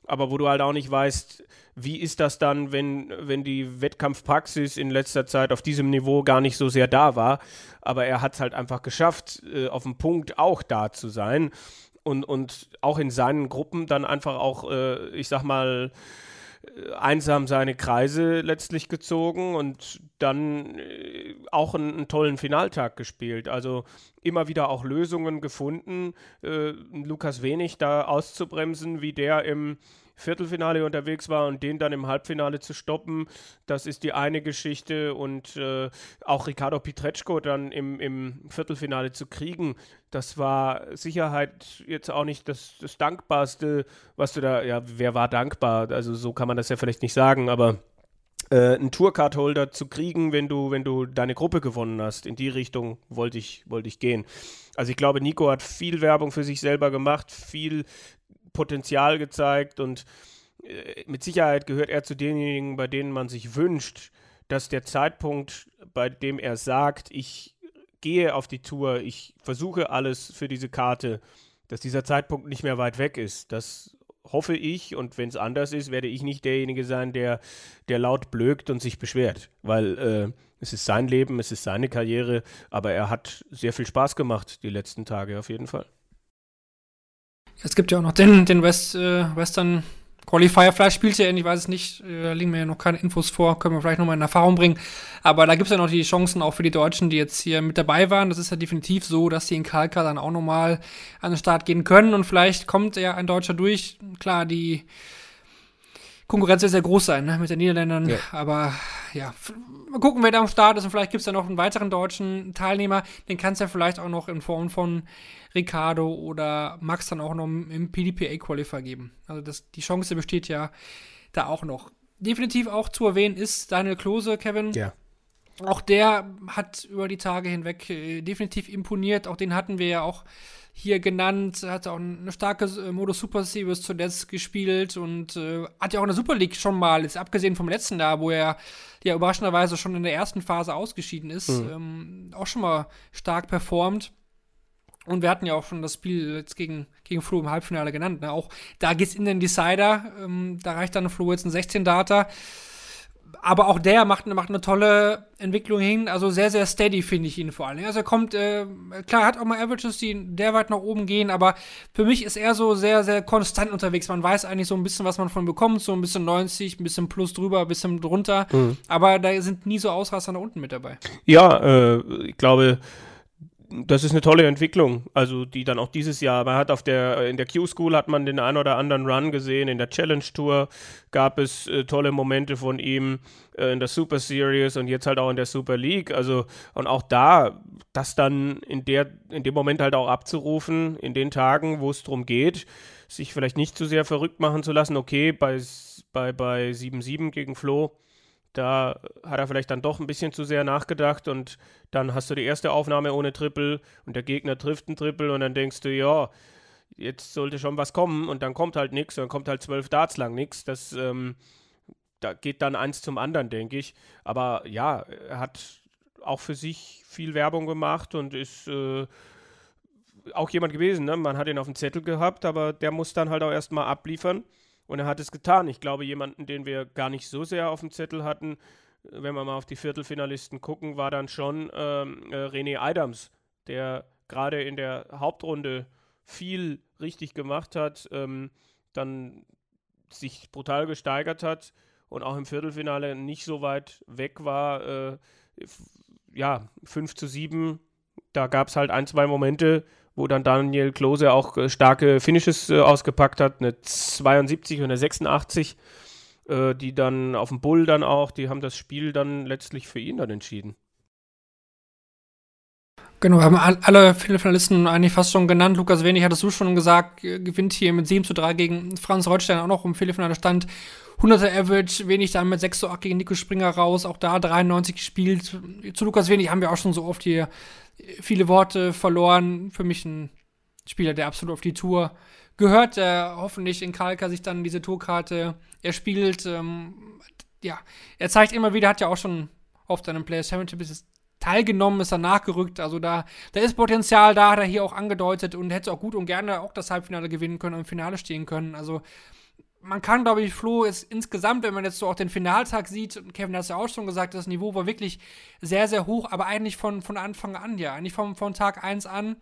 aber wo du halt auch nicht weißt, wie ist das dann, wenn, wenn die Wettkampfpraxis in letzter Zeit auf diesem Niveau gar nicht so sehr da war. Aber er hat es halt einfach geschafft, äh, auf dem Punkt auch da zu sein. Und, und auch in seinen Gruppen dann einfach auch, äh, ich sag mal, einsam seine Kreise letztlich gezogen und dann äh, auch einen, einen, tollen Finaltag gespielt. Also immer wieder auch Lösungen gefunden, äh, Lukas Wenig da auszubremsen, wie der im Viertelfinale unterwegs war und den dann im Halbfinale zu stoppen, das ist die eine Geschichte. Und äh, auch Ricardo Pietreczko dann im, im Viertelfinale zu kriegen, das war Sicherheit jetzt auch nicht das, das Dankbarste, was du da, ja, wer war dankbar? Also so kann man das ja vielleicht nicht sagen, aber äh, einen Tourcard-Holder zu kriegen, wenn du, wenn du deine Gruppe gewonnen hast. In die Richtung wollte ich, wollte ich gehen. Also ich glaube, Nico hat viel Werbung für sich selber gemacht, viel Potenzial gezeigt und äh, mit Sicherheit gehört er zu denjenigen, bei denen man sich wünscht, dass der Zeitpunkt, bei dem er sagt, ich gehe auf die Tour, ich versuche alles für diese Karte, dass dieser Zeitpunkt nicht mehr weit weg ist. Das hoffe ich und wenn es anders ist, werde ich nicht derjenige sein, der, der laut blökt und sich beschwert, weil äh, es ist sein Leben, es ist seine Karriere, aber er hat sehr viel Spaß gemacht die letzten Tage auf jeden Fall. Es gibt ja auch noch den, den West, äh, Western Qualifier. Vielleicht spielt er ihn, ich weiß es nicht. Äh, da liegen mir ja noch keine Infos vor. Können wir vielleicht nochmal in Erfahrung bringen. Aber da gibt es ja noch die Chancen auch für die Deutschen, die jetzt hier mit dabei waren. Das ist ja definitiv so, dass die in Kalka dann auch nochmal an den Start gehen können. Und vielleicht kommt ja ein Deutscher durch. Klar, die Konkurrenz wird sehr groß sein ne, mit den Niederländern. Ja. Aber ja, mal gucken, wer da am Start ist. Und vielleicht gibt es ja noch einen weiteren deutschen Teilnehmer. Den kannst du ja vielleicht auch noch in Form von Ricardo oder Max dann auch noch im PDPA-Qualifier geben. Also das, die Chance besteht ja da auch noch. Definitiv auch zu erwähnen ist Daniel Klose, Kevin. Ja. Auch der hat über die Tage hinweg äh, definitiv imponiert. Auch den hatten wir ja auch hier genannt, hat auch eine starke äh, Modus Super Series zuletzt gespielt und äh, hat ja auch in der Super League schon mal, jetzt abgesehen vom letzten Jahr, wo er ja überraschenderweise schon in der ersten Phase ausgeschieden ist, mhm. ähm, auch schon mal stark performt. Und wir hatten ja auch schon das Spiel jetzt gegen, gegen Flo im Halbfinale genannt. Ne? Auch da geht's in den Decider. Ähm, da reicht dann Flo jetzt ein 16-Data aber auch der macht, macht eine tolle Entwicklung hin. Also sehr, sehr steady finde ich ihn vor allem. Also er kommt, äh, klar, hat auch mal Averages, die der weit nach oben gehen, aber für mich ist er so sehr, sehr konstant unterwegs. Man weiß eigentlich so ein bisschen, was man von bekommt, so ein bisschen 90, ein bisschen plus drüber, ein bisschen drunter. Mhm. Aber da sind nie so Ausraster nach unten mit dabei. Ja, äh, ich glaube, das ist eine tolle Entwicklung, also die dann auch dieses Jahr, man hat auf der, in der Q-School hat man den ein oder anderen Run gesehen, in der Challenge Tour gab es äh, tolle Momente von ihm, äh, in der Super Series und jetzt halt auch in der Super League, also und auch da, das dann in der, in dem Moment halt auch abzurufen, in den Tagen, wo es darum geht, sich vielleicht nicht zu sehr verrückt machen zu lassen, okay, bei, bei, bei 7-7 gegen Flo, da hat er vielleicht dann doch ein bisschen zu sehr nachgedacht und dann hast du die erste Aufnahme ohne Triple und der Gegner trifft einen Triple und dann denkst du, ja, jetzt sollte schon was kommen und dann kommt halt nichts, dann kommt halt zwölf Darts lang nichts. Das ähm, da geht dann eins zum anderen, denke ich. Aber ja, er hat auch für sich viel Werbung gemacht und ist äh, auch jemand gewesen. Ne? Man hat ihn auf dem Zettel gehabt, aber der muss dann halt auch erstmal abliefern. Und er hat es getan. Ich glaube, jemanden, den wir gar nicht so sehr auf dem Zettel hatten, wenn wir mal auf die Viertelfinalisten gucken, war dann schon ähm, äh, René Adams, der gerade in der Hauptrunde viel richtig gemacht hat, ähm, dann sich brutal gesteigert hat und auch im Viertelfinale nicht so weit weg war. Äh, ja, 5 zu 7, da gab es halt ein, zwei Momente, wo dann Daniel Klose auch äh, starke Finishes äh, ausgepackt hat, eine 72 und eine 86, äh, die dann auf dem Bull dann auch, die haben das Spiel dann letztlich für ihn dann entschieden. Genau, haben alle Finalisten eigentlich fast schon genannt. Lukas Wenig hattest du schon gesagt, gewinnt hier mit 7 zu 3 gegen Franz Reutstein auch noch im Viertelfinale stand. 100er Average, Wenig dann mit 6 zu 8 gegen Nico Springer raus, auch da 93 gespielt. Zu Lukas Wenig haben wir auch schon so oft hier viele Worte verloren. Für mich ein Spieler, der absolut auf die Tour gehört, der hoffentlich in Kalka sich dann diese Tourkarte erspielt. Ähm, ja, er zeigt immer wieder, hat ja auch schon auf seinem Players Championship teilgenommen, ist er nachgerückt. Also da, da ist Potenzial da, hat er hier auch angedeutet und hätte auch gut und gerne auch das Halbfinale gewinnen können und im Finale stehen können. Also man kann, glaube ich, Flo ist insgesamt, wenn man jetzt so auch den Finaltag sieht, und Kevin hat es ja auch schon gesagt, das Niveau war wirklich sehr, sehr hoch, aber eigentlich von, von Anfang an, ja, eigentlich vom, von Tag 1 an.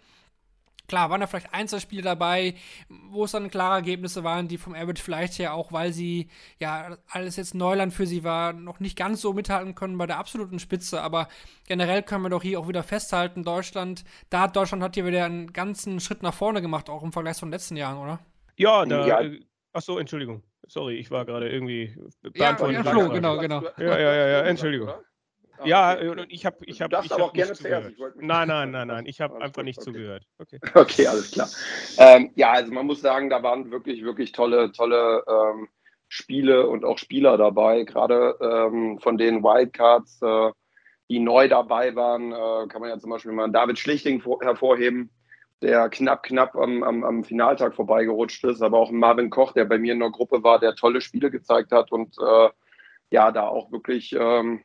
Klar, waren da vielleicht Einzelspiele dabei, wo es dann klare Ergebnisse waren, die vom Average vielleicht her auch, weil sie, ja, alles jetzt Neuland für sie war, noch nicht ganz so mithalten können bei der absoluten Spitze. Aber generell können wir doch hier auch wieder festhalten, Deutschland, da hat Deutschland hat hier wieder einen ganzen Schritt nach vorne gemacht, auch im Vergleich zu den letzten Jahren, oder? Ja, da, ja. Äh, Ach so, Entschuldigung. Sorry, ich war gerade irgendwie beantwortet. Ja, ja Flo, genau, genau. Ja, ja, ja, ja, Entschuldigung. Ja, ich habe ich habe ich hab nicht zugehört. Nein, nein, nein, nein, ich habe einfach nicht okay. zugehört. Okay. okay, alles klar. Ähm, ja, also man muss sagen, da waren wirklich, wirklich tolle, tolle ähm, Spiele und auch Spieler dabei. Gerade ähm, von den Wildcards, äh, die neu dabei waren, äh, kann man ja zum Beispiel mal David Schlichting hervorheben, der knapp, knapp am, am, am Finaltag vorbeigerutscht ist, aber auch Marvin Koch, der bei mir in der Gruppe war, der tolle Spiele gezeigt hat und äh, ja, da auch wirklich ähm,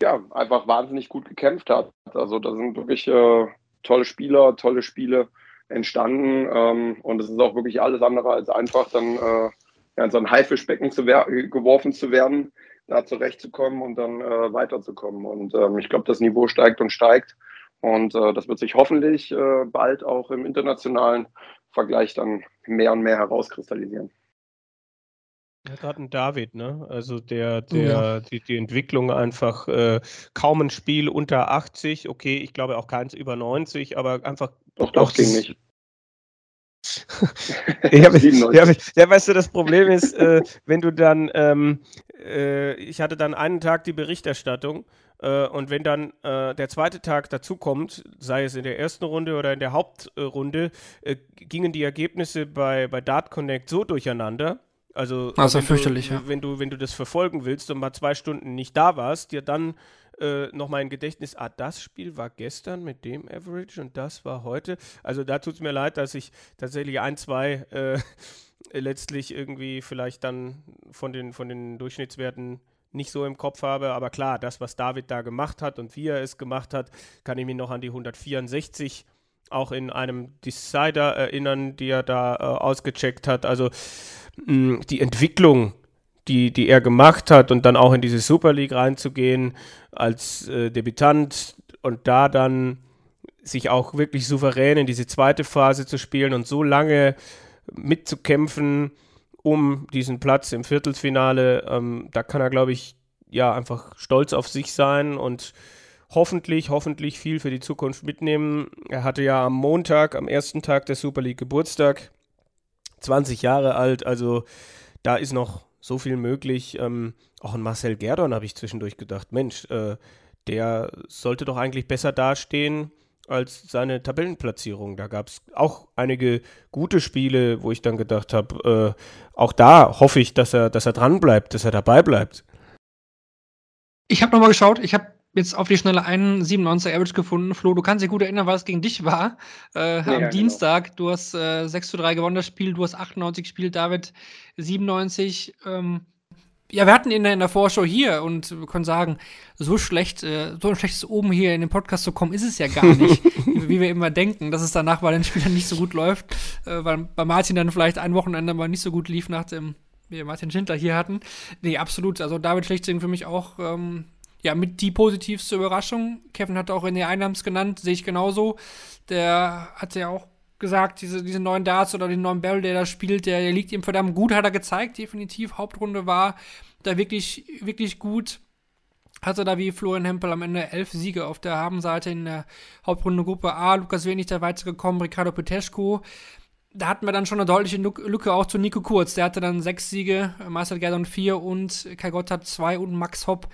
ja, einfach wahnsinnig gut gekämpft hat. Also da sind wirklich äh, tolle Spieler, tolle Spiele entstanden ähm, und es ist auch wirklich alles andere als einfach, dann äh, ja, in so ein Haifischbecken zu geworfen zu werden, da zurechtzukommen und dann äh, weiterzukommen. Und ähm, ich glaube, das Niveau steigt und steigt. Und äh, das wird sich hoffentlich äh, bald auch im internationalen Vergleich dann mehr und mehr herauskristallisieren. Ja, gerade ein David, ne? Also der, der, ja. die, die Entwicklung einfach äh, kaum ein Spiel unter 80, okay, ich glaube auch keins über 90, aber einfach. Doch, doch, ging nicht. ja, ja, ja, weißt du, das Problem ist, äh, wenn du dann, ähm, äh, ich hatte dann einen Tag die Berichterstattung und wenn dann äh, der zweite Tag dazukommt, sei es in der ersten Runde oder in der Hauptrunde, äh, gingen die Ergebnisse bei, bei Dart Connect so durcheinander. Also, also fürchterlich, du, ja. Wenn du, wenn du das verfolgen willst und mal zwei Stunden nicht da warst, dir dann äh, nochmal ein Gedächtnis, ah, das Spiel war gestern mit dem Average und das war heute. Also da tut es mir leid, dass ich tatsächlich ein, zwei äh, letztlich irgendwie vielleicht dann von den, von den Durchschnittswerten nicht so im Kopf habe. Aber klar, das, was David da gemacht hat und wie er es gemacht hat, kann ich mich noch an die 164 auch in einem Decider erinnern, die er da äh, ausgecheckt hat. Also mh, die Entwicklung, die, die er gemacht hat und dann auch in diese Super League reinzugehen als äh, Debütant und da dann sich auch wirklich souverän in diese zweite Phase zu spielen und so lange mitzukämpfen um diesen Platz im Viertelfinale, ähm, da kann er, glaube ich, ja, einfach stolz auf sich sein und hoffentlich, hoffentlich viel für die Zukunft mitnehmen. Er hatte ja am Montag, am ersten Tag der Super League Geburtstag, 20 Jahre alt, also da ist noch so viel möglich. Ähm, auch an Marcel Gerdon habe ich zwischendurch gedacht, Mensch, äh, der sollte doch eigentlich besser dastehen als seine Tabellenplatzierung. Da gab es auch einige gute Spiele, wo ich dann gedacht habe, äh, auch da hoffe ich, dass er, dass er dran bleibt, dass er dabei bleibt. Ich habe nochmal geschaut, ich habe jetzt auf die schnelle einen 97er Average gefunden. Flo, du kannst dich gut erinnern, was gegen dich war. Äh, ja, am genau. Dienstag, du hast äh, 6 zu 3 gewonnen das Spiel, du hast 98 gespielt, David 97. Ähm, ja, wir hatten ihn in der Vorschau hier und wir können sagen, so schlecht, äh, so ein schlechtes Oben hier in den Podcast zu kommen, ist es ja gar nicht, wie wir immer denken, dass es danach bei den Spielern nicht so gut läuft, äh, weil bei Martin dann vielleicht ein Wochenende mal nicht so gut lief nach dem, wie wir Martin Schindler hier hatten. Nee, absolut. Also David Schlechtsing für mich auch, ähm, ja, mit die positivste Überraschung. Kevin hat auch in der Einnahmen genannt, sehe ich genauso. Der hat ja auch gesagt, diese, diese neuen Darts oder den neuen Barrel, der da spielt, der, der liegt ihm verdammt gut, hat er gezeigt, definitiv. Hauptrunde war da wirklich, wirklich gut. Hatte da wie Florian Hempel am Ende elf Siege auf der Habenseite in der Hauptrunde Gruppe A. Lukas Wenig da weitergekommen, Ricardo Peteschko. Da hatten wir dann schon eine deutliche Lücke auch zu Nico Kurz. Der hatte dann sechs Siege, Marcel Gerdon vier und Kai Gott hat zwei und Max Hopp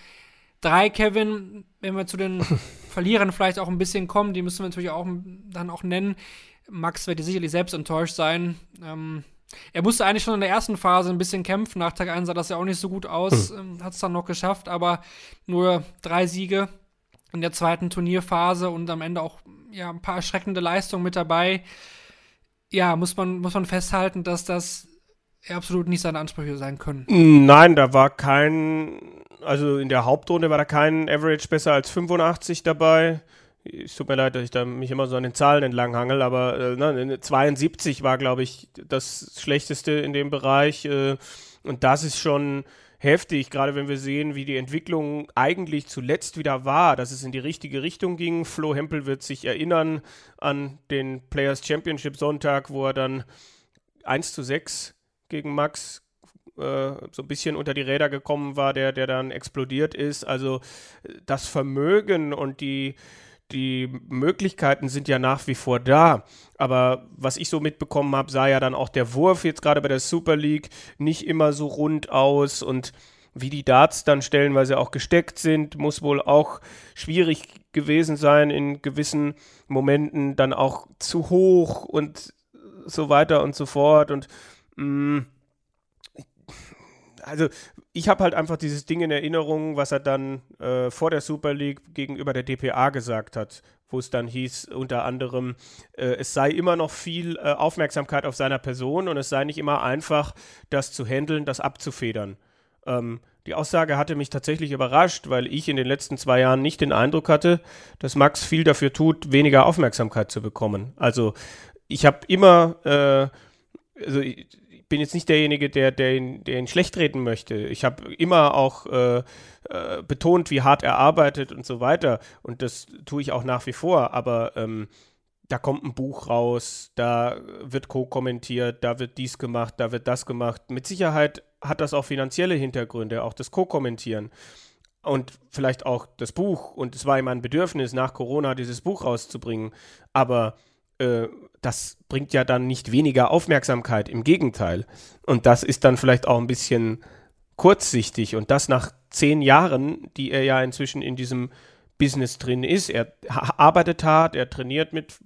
drei. Kevin, wenn wir zu den Verlierern vielleicht auch ein bisschen kommen, die müssen wir natürlich auch dann auch nennen. Max wird sicherlich selbst enttäuscht sein. Ähm, er musste eigentlich schon in der ersten Phase ein bisschen kämpfen. Nach Tag 1 sah das ja auch nicht so gut aus. Mhm. Ähm, Hat es dann noch geschafft, aber nur drei Siege in der zweiten Turnierphase und am Ende auch ja, ein paar erschreckende Leistungen mit dabei. Ja, muss man, muss man festhalten, dass das absolut nicht seine Ansprüche sein können. Nein, da war kein, also in der Hauptrunde war da kein Average besser als 85 dabei es tut mir leid, dass ich da mich immer so an den Zahlen entlang hangel, aber äh, ne, 72 war, glaube ich, das Schlechteste in dem Bereich. Äh, und das ist schon heftig, gerade wenn wir sehen, wie die Entwicklung eigentlich zuletzt wieder war, dass es in die richtige Richtung ging. Flo Hempel wird sich erinnern an den Players Championship Sonntag, wo er dann 1 zu 6 gegen Max äh, so ein bisschen unter die Räder gekommen war, der, der dann explodiert ist. Also das Vermögen und die die Möglichkeiten sind ja nach wie vor da. Aber was ich so mitbekommen habe, sah ja dann auch der Wurf jetzt gerade bei der Super League nicht immer so rund aus und wie die Darts dann stellenweise auch gesteckt sind, muss wohl auch schwierig gewesen sein in gewissen Momenten, dann auch zu hoch und so weiter und so fort. Und mh, mm, also ich habe halt einfach dieses Ding in Erinnerung, was er dann äh, vor der Super League gegenüber der DPA gesagt hat, wo es dann hieß, unter anderem, äh, es sei immer noch viel äh, Aufmerksamkeit auf seiner Person und es sei nicht immer einfach, das zu handeln, das abzufedern. Ähm, die Aussage hatte mich tatsächlich überrascht, weil ich in den letzten zwei Jahren nicht den Eindruck hatte, dass Max viel dafür tut, weniger Aufmerksamkeit zu bekommen. Also ich habe immer, äh, also bin jetzt nicht derjenige, der, der, ihn, der ihn schlecht reden möchte. Ich habe immer auch äh, äh, betont, wie hart er arbeitet und so weiter. Und das tue ich auch nach wie vor. Aber ähm, da kommt ein Buch raus, da wird co-kommentiert, da wird dies gemacht, da wird das gemacht. Mit Sicherheit hat das auch finanzielle Hintergründe, auch das Co-Kommentieren und vielleicht auch das Buch. Und es war ihm ein Bedürfnis, nach Corona dieses Buch rauszubringen. Aber äh, das bringt ja dann nicht weniger Aufmerksamkeit, im Gegenteil. Und das ist dann vielleicht auch ein bisschen kurzsichtig und das nach zehn Jahren, die er ja inzwischen in diesem Business drin ist. Er arbeitet hart, er trainiert mit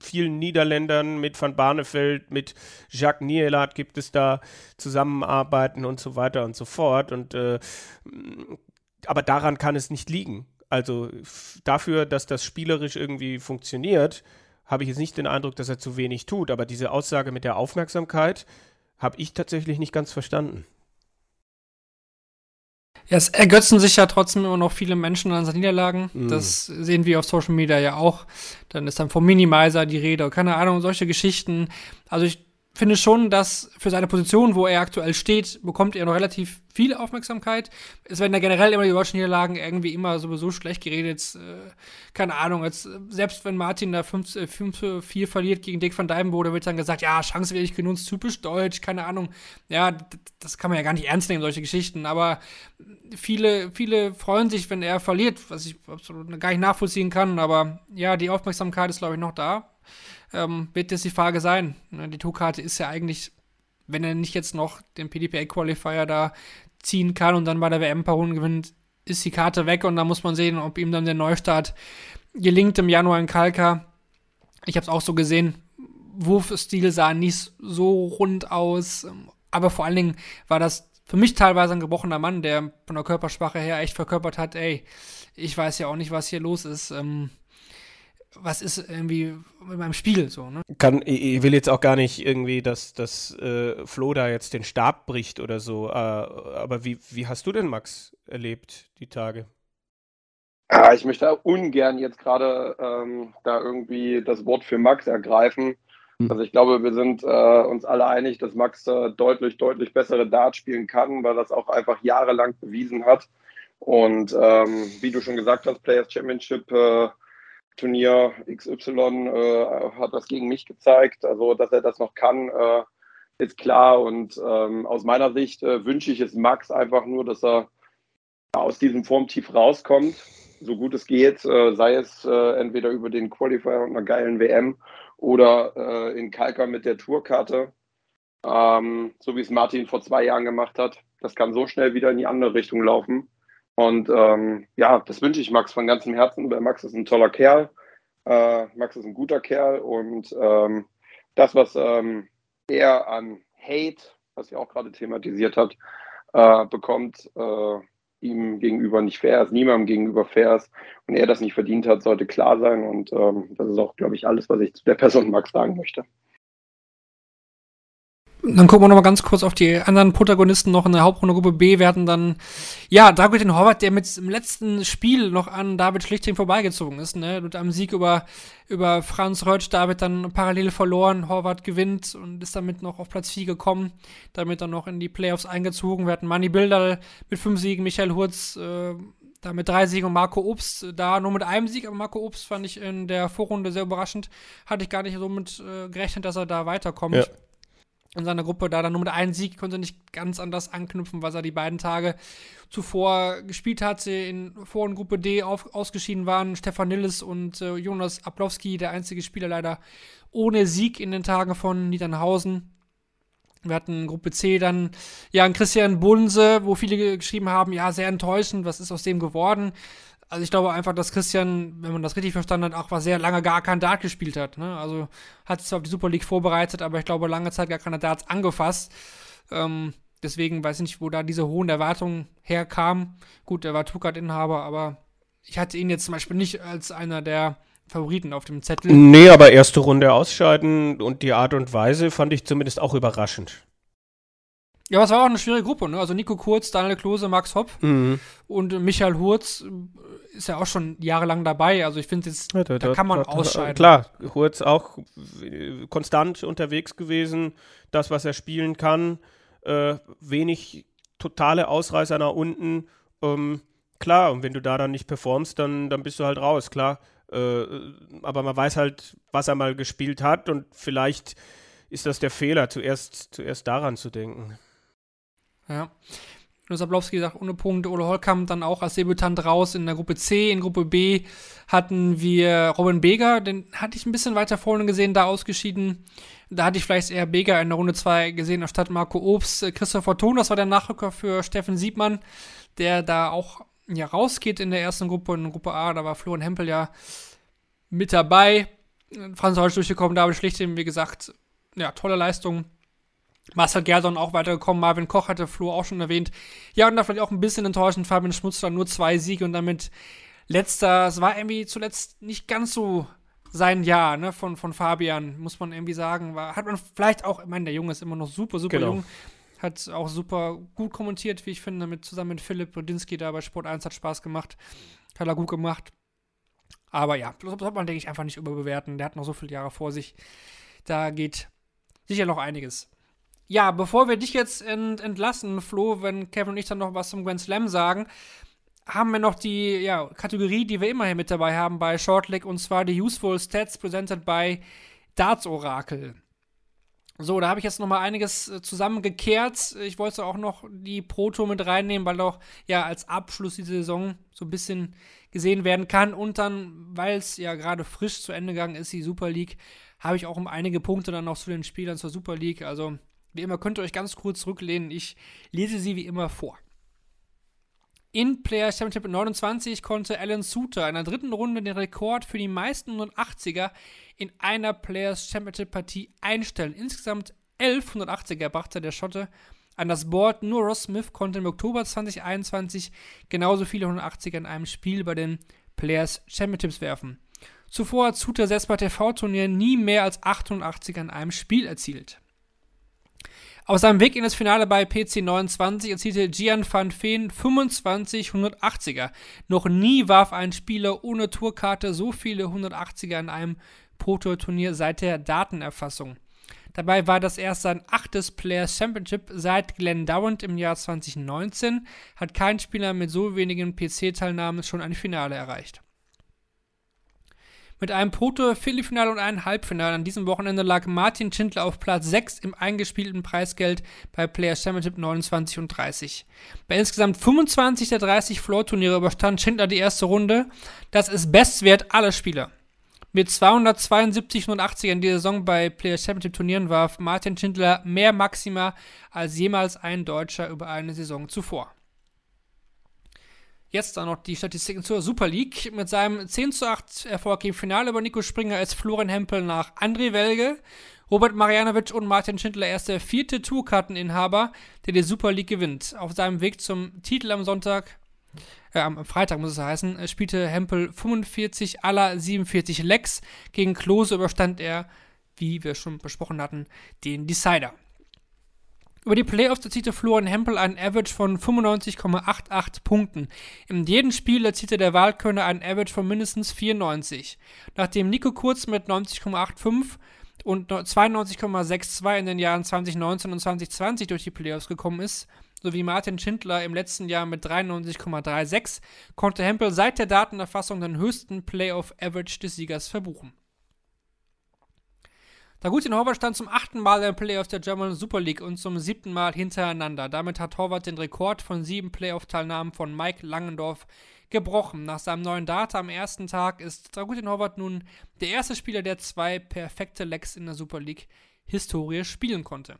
vielen Niederländern, mit Van Barneveld, mit Jacques Nielat gibt es da Zusammenarbeiten und so weiter und so fort. Und äh, aber daran kann es nicht liegen. Also dafür, dass das spielerisch irgendwie funktioniert, habe ich jetzt nicht den Eindruck, dass er zu wenig tut, aber diese Aussage mit der Aufmerksamkeit habe ich tatsächlich nicht ganz verstanden. Ja, es ergötzen sich ja trotzdem immer noch viele Menschen an seinen Niederlagen. Mhm. Das sehen wir auf Social Media ja auch. Dann ist dann vom Minimizer die Rede, keine Ahnung, solche Geschichten. Also ich finde schon, dass für seine Position, wo er aktuell steht, bekommt er noch relativ viel Aufmerksamkeit. Es werden ja generell immer die deutschen Niederlagen irgendwie immer sowieso schlecht geredet. Äh, keine Ahnung, jetzt, selbst wenn Martin da 5-4 äh, verliert gegen Dick van Dijvenbode, wird dann gesagt, ja, Chance werde ich genutzt, typisch deutsch, keine Ahnung. Ja, das kann man ja gar nicht ernst nehmen, solche Geschichten. Aber viele, viele freuen sich, wenn er verliert, was ich absolut gar nicht nachvollziehen kann. Aber ja, die Aufmerksamkeit ist, glaube ich, noch da ähm, wird jetzt die Frage sein. Ne, die Tourkarte ist ja eigentlich, wenn er nicht jetzt noch den PDPA-Qualifier da ziehen kann und dann bei der WM ein paar Runden gewinnt, ist die Karte weg und dann muss man sehen, ob ihm dann der Neustart gelingt im Januar in Kalka. Ich habe es auch so gesehen. Wurfstil sah nicht so rund aus, aber vor allen Dingen war das für mich teilweise ein gebrochener Mann, der von der Körpersprache her echt verkörpert hat, ey, ich weiß ja auch nicht, was hier los ist. Ähm, was ist irgendwie mit meinem Spiel so, ne? Kann, ich will jetzt auch gar nicht irgendwie, dass, dass äh, Flo da jetzt den Stab bricht oder so, äh, aber wie, wie hast du denn, Max, erlebt, die Tage? Ja, ich möchte ungern jetzt gerade ähm, da irgendwie das Wort für Max ergreifen. Hm. Also ich glaube, wir sind äh, uns alle einig, dass Max äh, deutlich, deutlich bessere Dart spielen kann, weil das auch einfach jahrelang bewiesen hat. Und ähm, wie du schon gesagt hast, Players Championship äh, Turnier XY äh, hat das gegen mich gezeigt. Also, dass er das noch kann, äh, ist klar. Und ähm, aus meiner Sicht äh, wünsche ich es Max einfach nur, dass er aus diesem Formtief rauskommt, so gut es geht, äh, sei es äh, entweder über den Qualifier und einer geilen WM oder äh, in Kalka mit der Tourkarte, ähm, so wie es Martin vor zwei Jahren gemacht hat. Das kann so schnell wieder in die andere Richtung laufen. Und ähm, ja, das wünsche ich Max von ganzem Herzen, weil Max ist ein toller Kerl. Äh, Max ist ein guter Kerl und ähm, das, was ähm, er an Hate, was ihr auch gerade thematisiert habt, äh, bekommt, äh, ihm gegenüber nicht fair ist, niemandem gegenüber fair ist und er das nicht verdient hat, sollte klar sein. Und ähm, das ist auch, glaube ich, alles, was ich zu der Person Max sagen möchte. Dann gucken wir nochmal ganz kurz auf die anderen Protagonisten noch in der Hauptrunde Gruppe B. Wir hatten dann, ja, Dragutin Horvath, der mit dem letzten Spiel noch an David Schlichting vorbeigezogen ist, ne? Mit einem Sieg über, über Franz Reutsch, David dann parallel verloren, Horvath gewinnt und ist damit noch auf Platz 4 gekommen, damit dann noch in die Playoffs eingezogen. Wir hatten Manny Bilder mit fünf Siegen, Michael Hurz, äh, da mit drei Siegen und Marco Obst da nur mit einem Sieg, aber Marco Obst fand ich in der Vorrunde sehr überraschend. Hatte ich gar nicht so mit äh, gerechnet, dass er da weiterkommt. Ja in seiner Gruppe da dann nur mit einem Sieg konnte nicht ganz anders anknüpfen, was er die beiden Tage zuvor gespielt hatte. In Vor- und Gruppe D auf, ausgeschieden waren Stefan Nilles und äh, Jonas Ablowski, der einzige Spieler leider ohne Sieg in den Tagen von Niedernhausen. Wir hatten Gruppe C dann, ja, Christian Bunse, wo viele geschrieben haben, ja, sehr enttäuschend, was ist aus dem geworden? Also ich glaube einfach, dass Christian, wenn man das richtig verstanden hat, auch was sehr lange gar kein Dart gespielt hat. Ne? Also hat sich zwar auf die Super League vorbereitet, aber ich glaube lange Zeit gar keine Darts angefasst. Ähm, deswegen weiß ich nicht, wo da diese hohen Erwartungen herkamen. Gut, er war Tukat-Inhaber, aber ich hatte ihn jetzt zum Beispiel nicht als einer der Favoriten auf dem Zettel. Nee, aber erste Runde ausscheiden und die Art und Weise fand ich zumindest auch überraschend. Ja, aber es war auch eine schwierige Gruppe, ne? Also Nico Kurz, Daniel Klose, Max Hopp mhm. und Michael Hurz äh, ist ja auch schon jahrelang dabei. Also ich finde jetzt, ja, da, da, kann man da, ausscheiden. Klar, Hurz auch konstant unterwegs gewesen, das, was er spielen kann, äh, wenig totale Ausreißer nach unten. Ähm, klar, und wenn du da dann nicht performst, dann, dann bist du halt raus, klar. Äh, aber man weiß halt, was er mal gespielt hat und vielleicht ist das der Fehler, zuerst, zuerst daran zu denken. Ja. Und sagt, ohne Punkte. Ole Holkamp dann auch als Debütant raus in der Gruppe C. In Gruppe B hatten wir Robin Beger, den hatte ich ein bisschen weiter vorne gesehen, da ausgeschieden. Da hatte ich vielleicht eher Beger in der Runde 2 gesehen, anstatt Marco Obst. Christopher Thon, das war der Nachrücker für Steffen Siebmann, der da auch ja, rausgeht in der ersten Gruppe. In Gruppe A, da war Florian Hempel ja mit dabei. Franz Holz durchgekommen, David Schlichting, wie gesagt, ja, tolle Leistung Marcel Gerson auch weitergekommen, Marvin Koch hatte Flo auch schon erwähnt. Ja, und da vielleicht auch ein bisschen enttäuschend, Fabian Schmutz dann nur zwei Siege und damit letzter, es war irgendwie zuletzt nicht ganz so sein Jahr, ne, von, von Fabian, muss man irgendwie sagen. War, hat man vielleicht auch, ich meine, der Junge ist immer noch super, super genau. jung, hat auch super gut kommentiert, wie ich finde, mit, zusammen mit Philipp Brodinski da bei Sport 1 hat Spaß gemacht. Hat er gut gemacht. Aber ja, das sollte man, denke ich, einfach nicht überbewerten. Der hat noch so viele Jahre vor sich. Da geht sicher noch einiges. Ja, bevor wir dich jetzt ent entlassen, Flo, wenn Kevin und ich dann noch was zum Grand Slam sagen, haben wir noch die ja, Kategorie, die wir immer hier mit dabei haben bei Shortleg, und zwar die Useful Stats presented by Darts Oracle. So, da habe ich jetzt noch mal einiges äh, zusammengekehrt. Ich wollte auch noch die Proto mit reinnehmen, weil auch ja als Abschluss diese Saison so ein bisschen gesehen werden kann. Und dann, weil es ja gerade frisch zu Ende gegangen ist, die Super League, habe ich auch um einige Punkte dann noch zu den Spielern zur Super League. Also, wie immer, könnt ihr euch ganz kurz zurücklehnen. Ich lese sie wie immer vor. In Player Championship 29 konnte Alan Suter in der dritten Runde den Rekord für die meisten 180er in einer Players Championship Partie einstellen. Insgesamt 11 180er brachte der Schotte an das Board. Nur Ross Smith konnte im Oktober 2021 genauso viele 180er in einem Spiel bei den Players Championships werfen. Zuvor hat Suter selbst bei TV-Turnieren nie mehr als 88er in einem Spiel erzielt. Auf seinem Weg in das Finale bei PC 29 erzielte Gian van Veen 25 180er. Noch nie warf ein Spieler ohne Tourkarte so viele 180er in einem Pro-Tour-Turnier seit der Datenerfassung. Dabei war das erst sein achtes Players Championship seit Glenn Dowant im Jahr 2019. Hat kein Spieler mit so wenigen PC-Teilnahmen schon ein Finale erreicht. Mit einem Proto-Viertelfinale und einem Halbfinale an diesem Wochenende lag Martin Schindler auf Platz 6 im eingespielten Preisgeld bei Players Championship 29 und 30. Bei insgesamt 25 der 30 Floor-Turniere überstand Schindler die erste Runde. Das ist Bestwert aller Spieler. Mit 272 und 80 in dieser Saison bei Players Championship Turnieren warf Martin Schindler mehr Maxima als jemals ein Deutscher über eine Saison zuvor. Jetzt dann noch die Statistiken zur Super League. Mit seinem 10 zu 8 Erfolg im Finale über Nico Springer ist Florian Hempel nach André Welge. Robert Marianovic und Martin Schindler erst der vierte Tourkarteninhaber, der die Super League gewinnt. Auf seinem Weg zum Titel am Sonntag, äh, am Freitag muss es heißen, spielte Hempel 45 aller 47 Lecks. Gegen Klose überstand er, wie wir schon besprochen hatten, den Decider. Über die Playoffs erzielte Florian Hempel einen Average von 95,88 Punkten. In jedem Spiel erzielte der Wahlkönner einen Average von mindestens 94. Nachdem Nico Kurz mit 90,85 und 92,62 in den Jahren 2019 und 2020 durch die Playoffs gekommen ist, sowie Martin Schindler im letzten Jahr mit 93,36, konnte Hempel seit der Datenerfassung den höchsten Playoff-Average des Siegers verbuchen. Dragutin Horvath stand zum achten Mal im Playoff der German Super League und zum siebten Mal hintereinander. Damit hat Horvath den Rekord von sieben Playoff-Teilnahmen von Mike Langendorf gebrochen. Nach seinem neuen Data am ersten Tag ist Dragutin Horvath nun der erste Spieler, der zwei perfekte Lecks in der Super League Historie spielen konnte.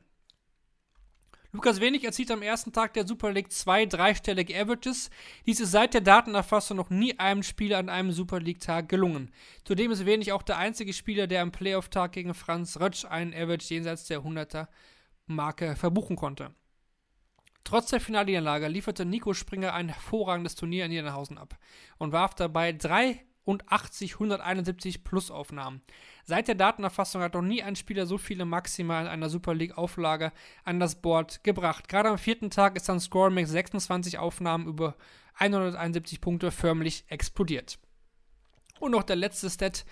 Lukas Wenig erzielt am ersten Tag der Super League zwei dreistellige Averages. Dies ist seit der Datenerfassung noch nie einem Spieler an einem Super League-Tag gelungen. Zudem ist Wenig auch der einzige Spieler, der am Playoff-Tag gegen Franz Rötsch einen Average jenseits der 100er-Marke verbuchen konnte. Trotz der Finalniederlage lieferte Nico Springer ein hervorragendes Turnier in Niederhausen ab und warf dabei drei und 80 171 Plus-Aufnahmen. Seit der Datenerfassung hat noch nie ein Spieler so viele Maxima in einer Super League-Auflage an das Board gebracht. Gerade am vierten Tag ist dann Score mit 26 Aufnahmen über 171 Punkte förmlich explodiert. Und noch der letzte Stat,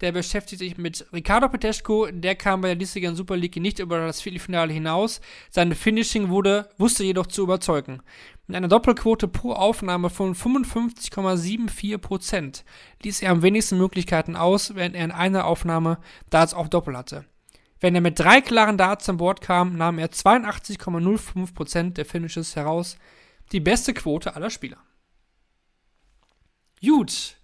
der beschäftigt sich mit Ricardo Peteschko. Der kam bei der Listigen Super League nicht über das Viertelfinale hinaus. Sein Finishing wurde, wusste jedoch zu überzeugen. Mit einer Doppelquote pro Aufnahme von 55,74% ließ er am wenigsten Möglichkeiten aus, während er in einer Aufnahme Darts auch Doppel hatte. Wenn er mit drei klaren Darts an Bord kam, nahm er 82,05% der Finishes heraus. Die beste Quote aller Spieler. Gut,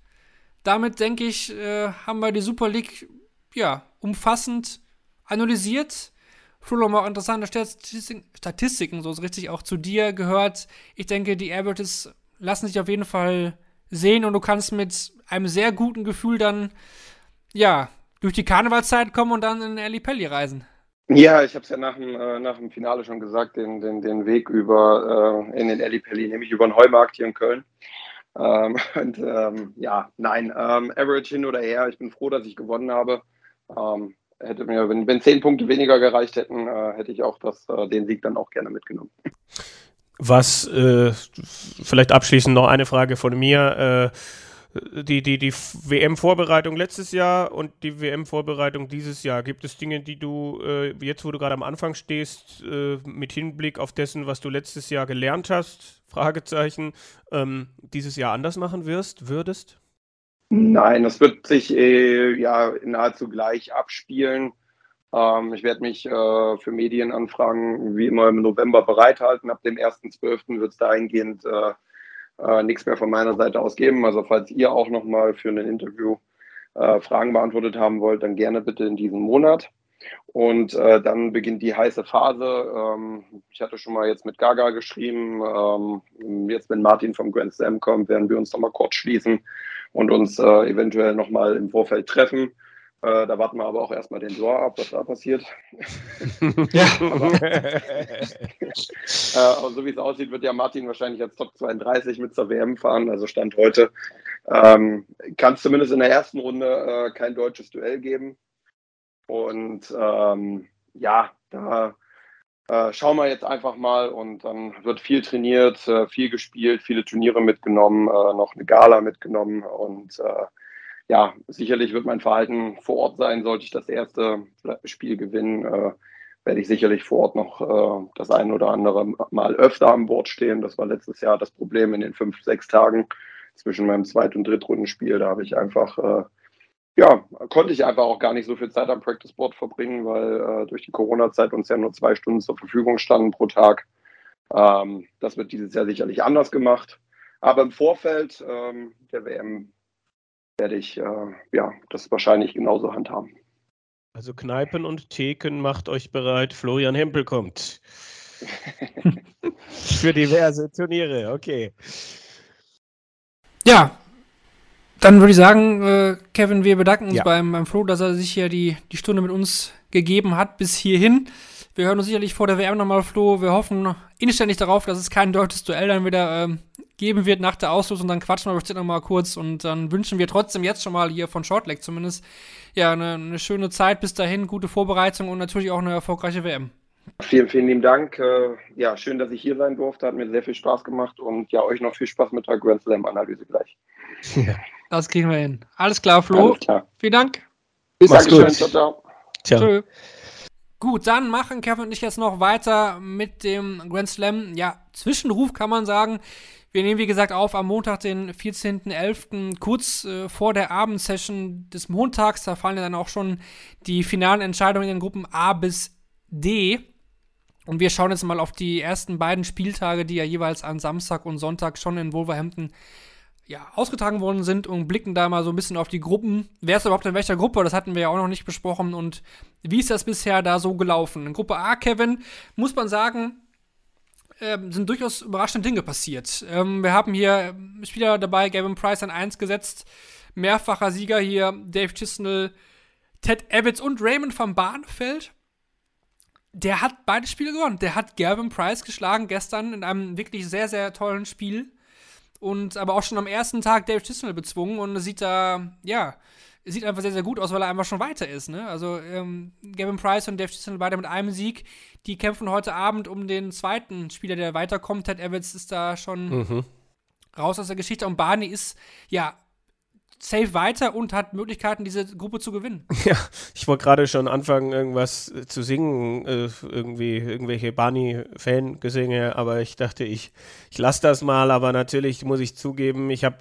damit denke ich, äh, haben wir die Super League ja umfassend analysiert. Fulham auch interessante Statistiken, so ist richtig auch zu dir gehört. Ich denke, die Averages lassen sich auf jeden Fall sehen und du kannst mit einem sehr guten Gefühl dann, ja, durch die Karnevalszeit kommen und dann in Ali Pelli reisen. Ja, ich habe es ja nach dem, äh, nach dem Finale schon gesagt, den, den, den Weg über äh, in den Ali Pelli, nämlich über den Heumarkt hier in Köln. Ähm, und ähm, ja, nein, ähm, Average hin oder her. Ich bin froh, dass ich gewonnen habe. Ähm, hätte mir, wenn, wenn zehn Punkte weniger gereicht hätten, äh, hätte ich auch das, äh, den Sieg dann auch gerne mitgenommen. Was, äh, vielleicht abschließend noch eine Frage von mir. Äh, die, die, die WM-Vorbereitung letztes Jahr und die WM-Vorbereitung dieses Jahr. Gibt es Dinge, die du äh, jetzt, wo du gerade am Anfang stehst, äh, mit Hinblick auf dessen, was du letztes Jahr gelernt hast, Fragezeichen, ähm, dieses Jahr anders machen wirst, würdest? Nein, das wird sich äh, ja nahezu gleich abspielen. Ähm, ich werde mich äh, für Medienanfragen wie immer im November bereithalten. Ab dem 1.12. wird es dahingehend äh, nichts mehr von meiner Seite aus geben. Also falls ihr auch nochmal für ein Interview äh, Fragen beantwortet haben wollt, dann gerne bitte in diesem Monat. Und äh, dann beginnt die heiße Phase. Ähm, ich hatte schon mal jetzt mit Gaga geschrieben. Ähm, jetzt, wenn Martin vom Grand Slam kommt, werden wir uns nochmal kurz schließen und uns äh, eventuell nochmal im Vorfeld treffen. Äh, da warten wir aber auch erstmal den Draw ab, was da passiert. ja. aber, äh, so wie es aussieht, wird ja Martin wahrscheinlich als Top 32 mit zur WM fahren. Also Stand heute ähm, kann es zumindest in der ersten Runde äh, kein deutsches Duell geben. Und ähm, ja, da äh, schauen wir jetzt einfach mal und dann wird viel trainiert, äh, viel gespielt, viele Turniere mitgenommen, äh, noch eine Gala mitgenommen und ja, sicherlich wird mein Verhalten vor Ort sein, sollte ich das erste Spiel gewinnen, äh, werde ich sicherlich vor Ort noch äh, das ein oder andere Mal öfter an Bord stehen. Das war letztes Jahr das Problem in den fünf, sechs Tagen zwischen meinem Zweit- und Drittrundenspiel. Da habe ich einfach ja, konnte ich einfach auch gar nicht so viel Zeit am Practice Board verbringen, weil äh, durch die Corona-Zeit uns ja nur zwei Stunden zur Verfügung standen pro Tag. Ähm, das wird dieses Jahr sicherlich anders gemacht. Aber im Vorfeld ähm, der WM werde ich äh, ja, das wahrscheinlich genauso handhaben. Also Kneipen und Theken macht euch bereit, Florian Hempel kommt. Für diverse Turniere, okay. Ja, dann würde ich sagen, äh, Kevin, wir bedanken uns Ja. beim, beim Flo, dass er sich hier die, die Stunde mit uns gegeben hat bis hierhin. Wir hören uns sicherlich vor der WM nochmal, Flo. Wir hoffen inständig darauf, dass es kein deutsches Duell dann wieder ähm, geben wird nach der Auslosung. Dann quatschen wir bestimmt nochmal kurz und dann wünschen wir trotzdem jetzt schon mal hier von Shortleg zumindest ja eine, eine schöne Zeit bis dahin, gute Vorbereitung und natürlich auch eine erfolgreiche WM. Vielen, vielen lieben Dank. Äh, ja, schön, dass ich hier sein durfte. Hat mir sehr viel Spaß gemacht und ja, euch noch viel Spaß mit der Grand Slam-Analyse gleich. Das kriegen wir hin. Alles klar, Flo. Alles klar. Vielen Dank. Bis gut. Ciao, ciao. Tja. Tschö. Gut, dann machen Kevin und ich jetzt noch weiter mit dem Grand Slam. Ja, Zwischenruf kann man sagen. Wir nehmen, wie gesagt, auf am Montag, den 14.11., kurz äh, vor der Abendsession des Montags. Da fallen ja dann auch schon die finalen Entscheidungen in den Gruppen A bis D. Und wir schauen jetzt mal auf die ersten beiden Spieltage, die ja jeweils an Samstag und Sonntag schon in Wolverhampton ja, ausgetragen worden sind und blicken da mal so ein bisschen auf die Gruppen. Wer ist überhaupt in welcher Gruppe? Das hatten wir ja auch noch nicht besprochen. Und wie ist das bisher da so gelaufen? In Gruppe A, Kevin, muss man sagen, ähm, sind durchaus überraschende Dinge passiert. Ähm, wir haben hier Spieler dabei, Gavin Price an 1 gesetzt, mehrfacher Sieger hier, Dave Chisnell, Ted Evans und Raymond van Barneveld. Der hat beide Spiele gewonnen. Der hat Gavin Price geschlagen gestern in einem wirklich sehr, sehr tollen Spiel und aber auch schon am ersten Tag Dave Chisnell bezwungen und sieht da, ja, es sieht einfach sehr, sehr gut aus, weil er einfach schon weiter ist, ne? Also ähm, Gavin Price und Dave Chisnell beide mit einem Sieg, die kämpfen heute Abend um den zweiten Spieler, der weiterkommt. Ted Evans ist da schon Mhm. raus aus der Geschichte und Barney ist, ja, safe weiter und hat Möglichkeiten, diese Gruppe zu gewinnen. Ja, ich wollte gerade schon anfangen, irgendwas zu singen, äh, irgendwie irgendwelche Barney-Fan-Gesänge, aber ich dachte, ich, ich lasse das mal, aber natürlich muss ich zugeben, ich habe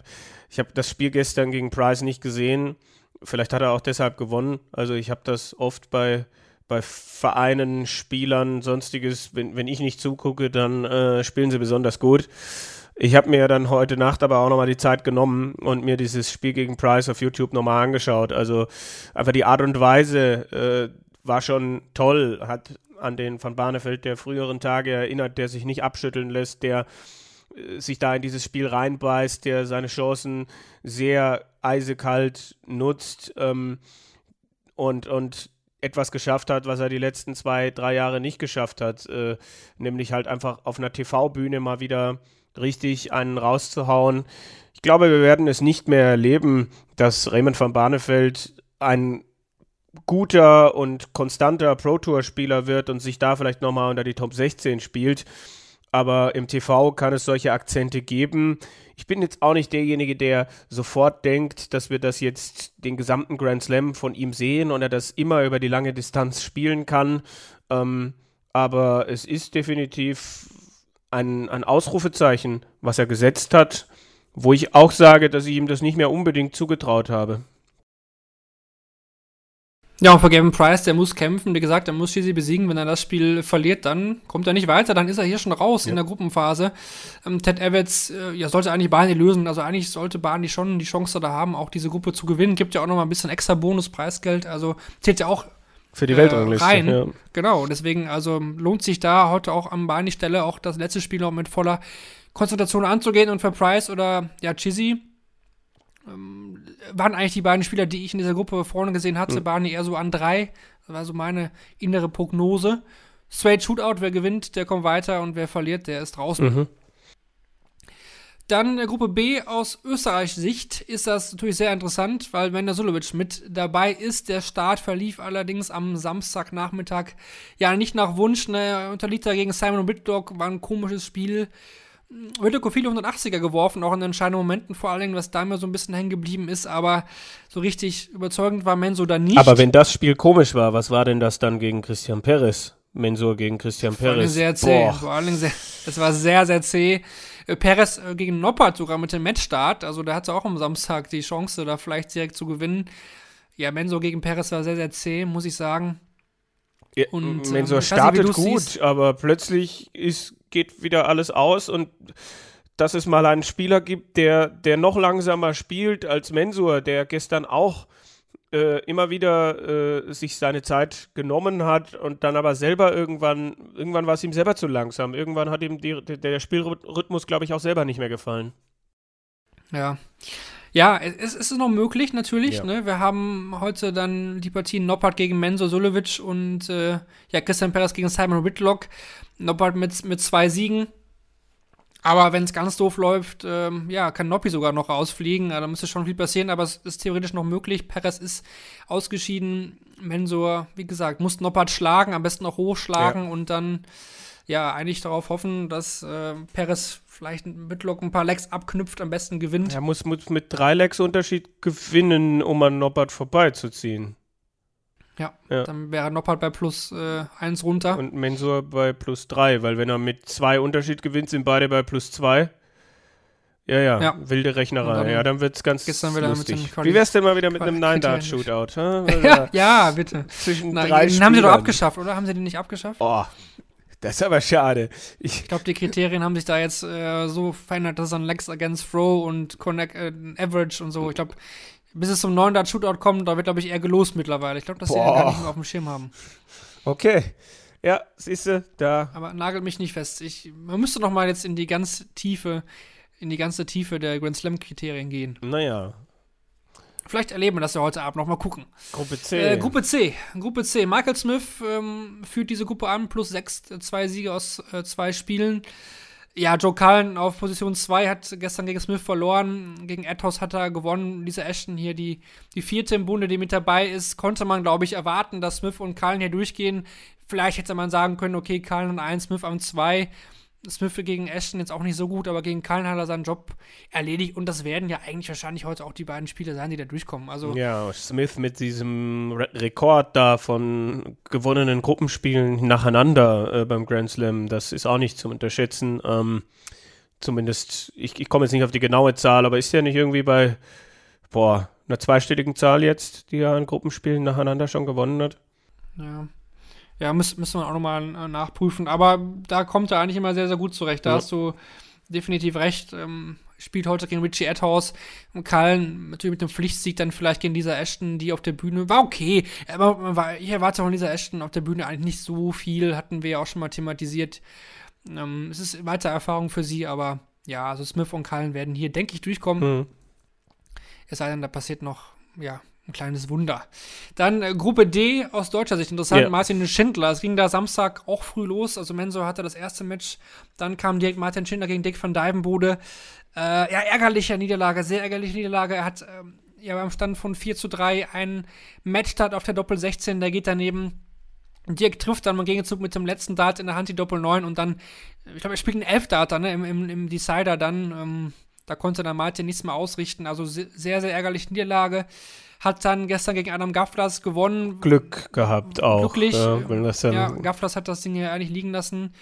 ich hab das Spiel gestern gegen Price nicht gesehen. Vielleicht hat er auch deshalb gewonnen. Also ich habe das oft bei, bei Vereinen, Spielern, sonstiges, wenn, wenn ich nicht zugucke, dann äh, spielen sie besonders gut. Ich habe mir dann heute Nacht aber auch nochmal die Zeit genommen und mir dieses Spiel gegen Price auf YouTube nochmal angeschaut. Also einfach die Art und Weise äh, war schon toll, hat an den von Barnefeld der früheren Tage erinnert, der sich nicht abschütteln lässt, der äh, sich da in dieses Spiel reinbeißt, der seine Chancen sehr eisekalt nutzt ähm, und, und etwas geschafft hat, was er die letzten zwei, drei Jahre nicht geschafft hat, äh, nämlich halt einfach auf einer TV-Bühne mal wieder richtig einen rauszuhauen. Ich glaube, wir werden es nicht mehr erleben, dass Raymond van Barneveld ein guter und konstanter Pro Tour Spieler wird und sich da vielleicht nochmal unter die Top 16 spielt. Aber im TV kann es solche Akzente geben. Ich bin jetzt auch nicht derjenige, der sofort denkt, dass wir das jetzt den gesamten Grand Slam von ihm sehen und er das immer über die lange Distanz spielen kann. Ähm, aber es ist definitiv ein, ein Ausrufezeichen, was er gesetzt hat, wo ich auch sage, dass ich ihm das nicht mehr unbedingt zugetraut habe. Ja, und für Gavin Price, der muss kämpfen. Wie gesagt, er muss Chizzy besiegen. Wenn er das Spiel verliert, dann kommt er nicht weiter. Dann ist er hier schon raus ja. in der Gruppenphase. Ähm, Ted Evans äh, ja, sollte eigentlich Barney lösen. Also eigentlich sollte Barney schon die Chance da haben, auch diese Gruppe zu gewinnen. Gibt ja auch noch mal ein bisschen extra Bonus-Preisgeld. Also zählt ja auch für die äh, Weltrangliste. Rein. Ja. Genau, deswegen also lohnt sich da heute auch am Barney-Stelle auch das letzte Spiel noch mit voller Konzentration anzugehen. Und für Price oder ja, Chizzy ähm, waren eigentlich die beiden Spieler, die ich in dieser Gruppe vorne gesehen hatte, mhm. waren eher so an drei. Das war so meine innere Prognose. Straight Shootout, wer gewinnt, der kommt weiter und wer verliert, der ist draußen. Mhm. Dann Gruppe B aus Österreichs Sicht ist das natürlich sehr interessant, weil Mender Sulovic mit dabei ist. Der Start verlief allerdings am Samstagnachmittag ja nicht nach Wunsch. Ne, unterliegt da gegen Simon Whitlock, war ein komisches Spiel. Whittaker viele 180er geworfen, auch in entscheidenden Momenten vor allen Dingen, was da immer so ein bisschen hängen geblieben ist, aber so richtig überzeugend war Menso da nicht. Aber wenn das Spiel komisch war, was war denn das dann gegen Christian Perez? Mensur gegen Christian Perez. Vor allem sehr zäh. Vor allen Dingen sehr, das war sehr, sehr zäh. Äh, Perez äh, gegen Noppert sogar mit dem Matchstart, also da hatte auch am Samstag die Chance, da vielleicht direkt zu gewinnen. Ja, Menso gegen Perez war sehr, sehr zäh, muss ich sagen. Ja, und Mensur ähm, startet nicht, gut, siehst. aber plötzlich ist geht wieder alles aus und dass es mal einen Spieler gibt, der, der noch langsamer spielt als Mensur, der gestern auch äh, immer wieder äh, sich seine Zeit genommen hat und dann aber selber irgendwann, irgendwann war es ihm selber zu langsam. Irgendwann hat ihm die, der Spielrhythmus, glaube ich, auch selber nicht mehr gefallen. Ja. Ja, es, es ist noch möglich, natürlich. Ja. Ne? Wir haben heute dann die Partien Noppert gegen Menzo Sulovic und äh, ja, Christian Perez gegen Simon Whitlock. Noppert mit, mit zwei Siegen. Aber wenn es ganz doof läuft, ähm, ja, kann Noppi sogar noch rausfliegen. Da müsste schon viel passieren, aber es ist theoretisch noch möglich. Perez ist ausgeschieden. Mensor, wie gesagt, muss Noppert schlagen, am besten auch hochschlagen ja. und dann ja eigentlich darauf hoffen, dass äh, Perez vielleicht mit Lock ein paar Legs abknüpft, am besten gewinnt. Er muss mit, mit drei Legs Unterschied gewinnen, um an Noppert vorbeizuziehen. Ja, ja, dann wäre Noppert bei plus äh, 1 runter. Und Mensur bei plus 3, weil wenn er mit zwei Unterschied gewinnt, sind beide bei plus 2. Ja, ja, ja, wilde Rechnerei. Dann ja, dann wird es ganz lustig. Wie wär's denn mal wieder mit einem Nine-Dart-Shootout? ja, ja, bitte. Zwischen Na, drei Den haben sie doch abgeschafft, oder? Haben sie den nicht abgeschafft? Oh, das ist aber schade. Ich, ich glaube, die Kriterien haben sich da jetzt äh, so verändert, dass dann Lex against Throw und Connect, äh, Average und so. Ich glaube, bis es zum neuen Dart Shootout kommt, da wird, glaube ich, eher gelost mittlerweile. Ich glaube, dass sie ja gar nicht mehr auf dem Schirm haben. Okay. Ja, siehst du, da. Aber nagelt mich nicht fest. Ich, man müsste noch mal jetzt in die ganz tiefe, in die ganze Tiefe der Grand Slam Kriterien gehen. Naja, Vielleicht erleben wir das ja heute Abend noch mal gucken. Gruppe C. Äh, Gruppe C. Gruppe C. Michael Smith ähm, führt diese Gruppe an, plus sechs, äh, zwei Siege aus äh, zwei Spielen. Ja, Joe Cullen auf Position 2 hat gestern gegen Smith verloren. Gegen Athos hat er gewonnen. Lisa Ashton hier, die, die vierte im Bunde, die mit dabei ist, konnte man, glaube ich, erwarten, dass Smith und Cullen hier durchgehen. Vielleicht hätte man sagen können, okay, Cullen an 1, Smith an 2. Smith gegen Ashton jetzt auch nicht so gut, aber gegen Cullen hat er seinen Job erledigt und das werden ja eigentlich wahrscheinlich heute auch die beiden Spieler sein, die da durchkommen. Also ja, Smith mit diesem Re Rekord da von gewonnenen Gruppenspielen nacheinander äh, beim Grand Slam, das ist auch nicht zu unterschätzen. Ähm, zumindest, ich, ich komme jetzt nicht auf die genaue Zahl, aber ist ja nicht irgendwie bei boah, einer zweistelligen Zahl jetzt, die er an Gruppenspielen nacheinander schon gewonnen hat? Ja. Ja, müssen müssen wir auch nochmal äh, nachprüfen. Aber da kommt er eigentlich immer sehr, sehr gut zurecht. Da ja. hast du definitiv recht. Ähm, spielt heute gegen Richie Adhouse und Kallen natürlich mit dem Pflichtsieg dann vielleicht gegen Lisa Ashton, die auf der Bühne war okay. Aber war, ich erwarte von Lisa Ashton auf der Bühne eigentlich nicht so viel, hatten wir ja auch schon mal thematisiert. Ähm, es ist weiter Erfahrung für sie, aber ja, also Smith und Kallen werden hier, denke ich, durchkommen. Mhm. Es sei denn, da passiert noch, ja, ein kleines Wunder. Dann äh, Gruppe D aus deutscher Sicht interessant. Yeah. Martin Schindler. Es ging da Samstag auch früh los. Also Mensor hatte das erste Match. Dann kam direkt Martin Schindler gegen Dick van Dijvenbode. Äh, ja, ärgerliche Niederlage, sehr ärgerliche Niederlage. Er hat ähm, ja beim Stand von 4 zu 3 ein Matchstart auf der Doppel 16, der geht daneben. Dirk trifft dann im Gegenzug mit dem letzten Dart in der Hand die Doppel 9 und dann, ich glaube, er spielt einen 11 Darter, ne, im, im, im Decider dann. Ähm, da konnte dann Martin nichts mehr ausrichten. Also sehr, sehr ärgerliche Niederlage. Hat dann gestern gegen Adam Gafflas gewonnen. Glück gehabt auch. Glücklich. Ja, wenn das dann ja, Gafflas hat das Ding ja eigentlich liegen lassen.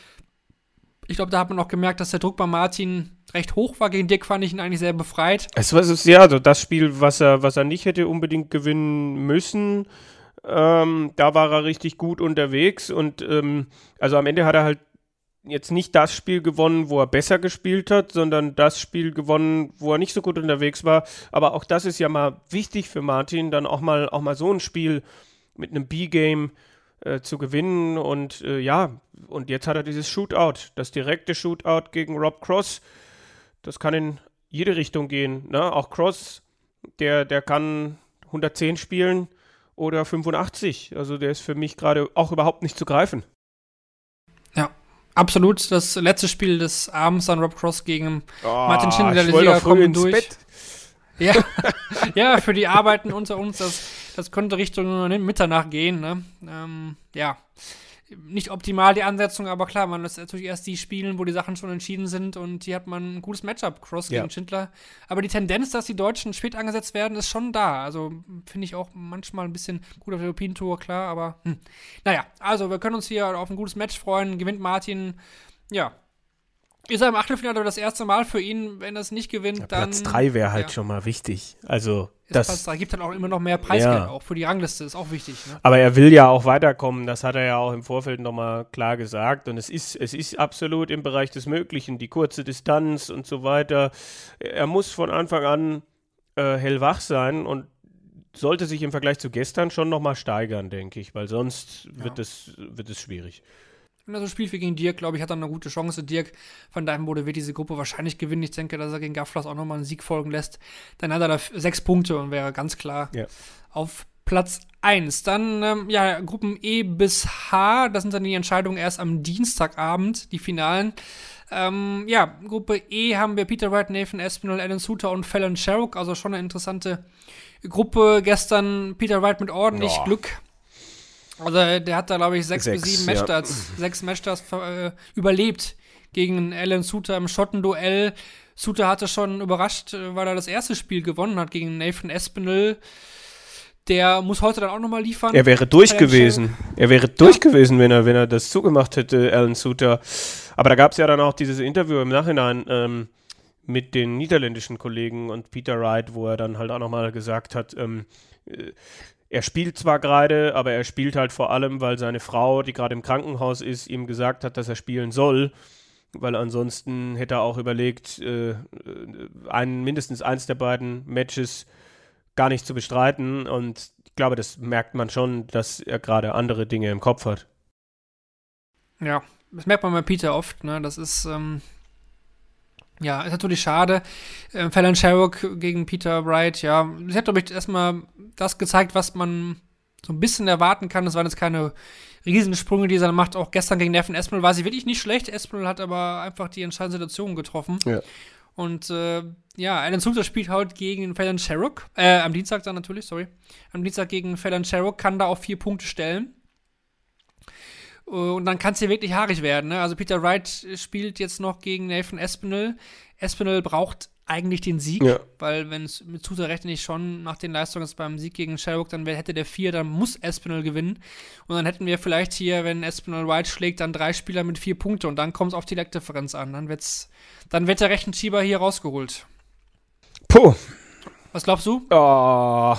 Ich glaube, da hat man auch gemerkt, dass der Druck bei Martin recht hoch war. Gegen Dirk fand ich ihn eigentlich sehr befreit. Es war es ja also das Spiel, was er, was er nicht hätte unbedingt gewinnen müssen. Ähm, da war er richtig gut unterwegs und ähm, also am Ende hat er halt jetzt nicht das Spiel gewonnen, wo er besser gespielt hat, sondern das Spiel gewonnen, wo er nicht so gut unterwegs war. Aber auch das ist ja mal wichtig für Martin, dann auch mal auch mal so ein Spiel mit einem B-Game äh, zu gewinnen und äh, ja, und jetzt hat er dieses Shootout, das direkte Shootout gegen Rob Cross. Das kann in jede Richtung gehen. Ne? Auch Cross, der, der kann 110 spielen oder 85. Also der ist für mich gerade auch überhaupt nicht zu greifen. Absolut. Das letzte Spiel des Abends an Rob Cross gegen Oh, Martin Schindler, der ich früh kommen durch. Bett. Ja, ja, für die Arbeiten unter uns, das, das könnte Richtung Mitternacht gehen. Ne? Ähm, ja, nicht optimal die Ansetzung, aber klar, man ist natürlich erst die spielen, wo die Sachen schon entschieden sind und hier hat man ein gutes Matchup, Cross Ja. gegen Schindler. Aber die Tendenz, dass die Deutschen spät angesetzt werden, ist schon da. Also finde ich auch manchmal ein bisschen gut auf der European Tour, klar, aber hm. naja, also wir können uns hier auf ein gutes Match freuen. Gewinnt Martin, ja. Ist er im Achtelfinale das erste Mal für ihn, wenn er es nicht gewinnt, Ja, dann. Platz 3 wäre halt ja. schon mal wichtig. Also Platz das, 3 gibt dann auch immer noch mehr Preisgeld, Ja. auch für die Rangliste, ist auch wichtig. Ne? aber er will ja auch weiterkommen. Das hat er ja auch im Vorfeld nochmal klar gesagt. Und es ist, es ist absolut im Bereich des Möglichen. Die kurze Distanz und so weiter. Er muss von Anfang an äh, hellwach sein und sollte sich im Vergleich zu gestern schon nochmal steigern, denke ich, weil sonst wird, es, wird es schwierig. Wenn er so spielt wie gegen Dirk, glaube ich, hat er eine gute Chance. Dirk von Dijvenbode wird diese Gruppe wahrscheinlich gewinnen. Ich denke, dass er gegen Gafflas auch nochmal einen Sieg folgen lässt. Dann hat er da sechs Punkte und wäre ganz klar Ja. auf Platz 1. Dann, ähm, ja, Gruppen E bis H, das sind dann die Entscheidungen erst am Dienstagabend, die Finalen. Ähm, ja, Gruppe E haben wir Peter Wright, Nathan Espinel, Alan Suter und Fallon Sherrock, also schon eine interessante Gruppe. Gestern Peter Wright mit ordentlich Ja. Glück. Also der hat da, glaube ich, sechs, bis Sechs, sieben ja. Matchstarts, sechs Matchstarts äh, überlebt gegen Alan Suter im Schottenduell. Suter hatte schon überrascht, äh, weil er das erste Spiel gewonnen hat gegen Nathan Espinel. Der muss heute dann auch nochmal liefern. Er wäre durch gewesen. Er wäre durch gewesen, wenn er, wenn er das zugemacht hätte, Alan Suter. Aber da gab es ja dann auch dieses Interview im Nachhinein ähm, mit den niederländischen Kollegen und Peter Wright, wo er dann halt auch nochmal gesagt hat, ähm, äh, er spielt zwar gerade, aber er spielt halt vor allem, weil seine Frau, die gerade im Krankenhaus ist, ihm gesagt hat, dass er spielen soll. Weil ansonsten hätte er auch überlegt, äh, äh, einen, mindestens eins der beiden Matches gar nicht zu bestreiten. Und ich glaube, das merkt man schon, dass er gerade andere Dinge im Kopf hat. Ja, das merkt man bei Peter oft, ne? Das ist, ähm, ja, ist natürlich schade. Ähm, Fallon Sherrock gegen Peter Wright, ja. Sie hat, glaube ich, erstmal das gezeigt, was man so ein bisschen erwarten kann. Das waren jetzt keine Riesensprünge, die sie dann macht. Auch gestern gegen Neffen Espinel war sie wirklich nicht schlecht. Espinel hat aber einfach die entscheidende Situation getroffen. Ja. Und äh, ja, Alan Suter spielt heute gegen Fallon Sherrock. Äh, am Dienstag dann natürlich, sorry. Am Dienstag gegen Fallon Sherrock kann da auf vier Punkte stellen. Äh, Und dann kann es hier wirklich haarig werden. Ne? Also Peter Wright spielt jetzt noch gegen Nathan Espinel. Espinel braucht eigentlich den Sieg, Ja. weil wenn es mit Suter rechne ich schon nach den Leistungen jetzt beim Sieg gegen Sherrock, dann hätte der vier, dann muss Espinel gewinnen. Und dann hätten wir vielleicht hier, wenn Espinel Wright schlägt, dann drei Spieler mit vier Punkte und dann kommt es auf die Leckdifferenz an. Dann, wird's, dann wird der Rechenschieber hier rausgeholt. Puh. Was glaubst du? Oh.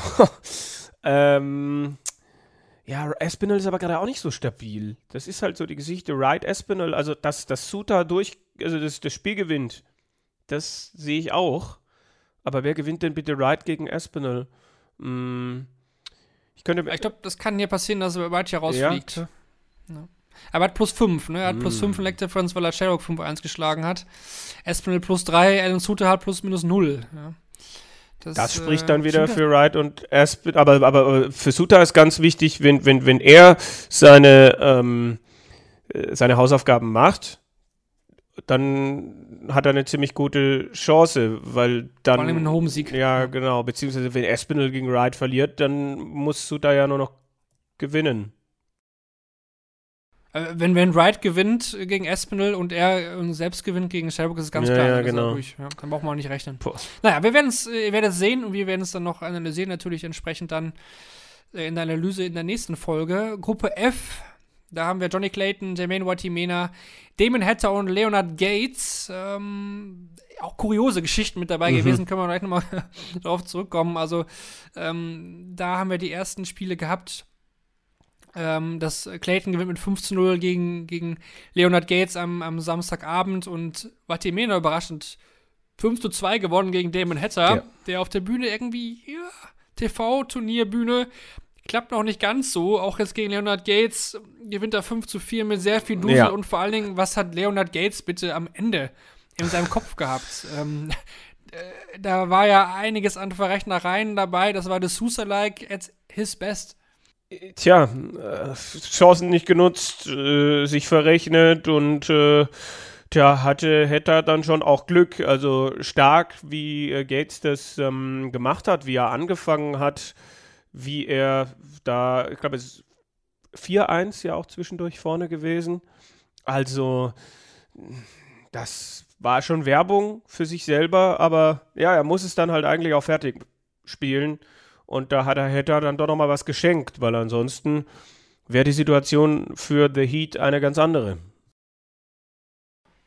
ähm. Ja, Espinel ist aber gerade auch nicht so stabil. Das ist halt so die Geschichte. Right Espinel, also dass das Suter durch, also das, das Spiel gewinnt, das sehe ich auch. Aber wer gewinnt denn bitte Right gegen Espinel? Hm. Ich könnte. Ich glaube, das kann hier passieren, dass Wright hier ja. rausfliegt. Ja. Aber er hat plus 5, ne? Er hat plus Mm. 5 in Leg Difference, weil er Sherrock 5-1 geschlagen hat. Espinel plus 3, Alan Suter hat plus minus 0. Ja. Das spricht äh, dann wieder stimmt für Wright und Aspen, aber, aber äh, für Suter ist ganz wichtig, wenn, wenn, wenn er seine, ähm, äh, seine Hausaufgaben macht dann hat er eine ziemlich gute Chance, weil dann. Vor allem einen Home-Sieg. Ja, genau. Beziehungsweise, wenn Espinel gegen Wright verliert, dann du da ja nur noch gewinnen. Äh, Wenn, wenn Wright gewinnt gegen Espinel und er äh, selbst gewinnt gegen Sherbrooke, ist es ganz Ja, klar. ja, er genau. durch. Ja, dann braucht man auch nicht rechnen. Boah. Naja, wir werden es, äh, ihr werdet es sehen und wir werden es dann noch analysieren, natürlich entsprechend dann äh, in der Analyse in der nächsten Folge. Gruppe F, da haben wir Johnny Clayton, Jermaine Watimena, Damon Hatter und Leonard Gates. Ähm, auch kuriose Geschichten mit dabei Mhm. gewesen, können wir gleich nochmal drauf zurückkommen. Also, ähm, da haben wir die ersten Spiele gehabt. Ähm, das Clayton gewinnt mit 5 zu 0 gegen, gegen Leonard Gates am, am Samstagabend und Watimena überraschend 5 zu 2 gewonnen gegen Damon Hatter, Ja. der auf der Bühne irgendwie, ja, TV-Turnierbühne, klappt noch nicht ganz so. Auch jetzt gegen Leonard Gates gewinnt er 5 zu 4 mit sehr viel Dusel Ja. und vor allen Dingen, was hat Leonard Gates bitte am Ende in seinem Kopf gehabt? Ähm, äh, da war ja einiges an Verrechnereien dabei, das war das Sousa-like at his best. Tja, äh, Chancen nicht genutzt, äh, sich verrechnet und äh, tja, hatte, hätte dann schon auch Glück. Also stark, wie Gates das ähm, gemacht hat, wie er angefangen hat, wie er da, ich glaube, es ist 4-1 ja auch zwischendurch vorne gewesen. Also, das war schon Werbung für sich selber, aber ja, er muss es dann halt eigentlich auch fertig spielen. Und da hat er, hätte er dann doch nochmal was geschenkt, weil ansonsten wäre die Situation für The Heat eine ganz andere.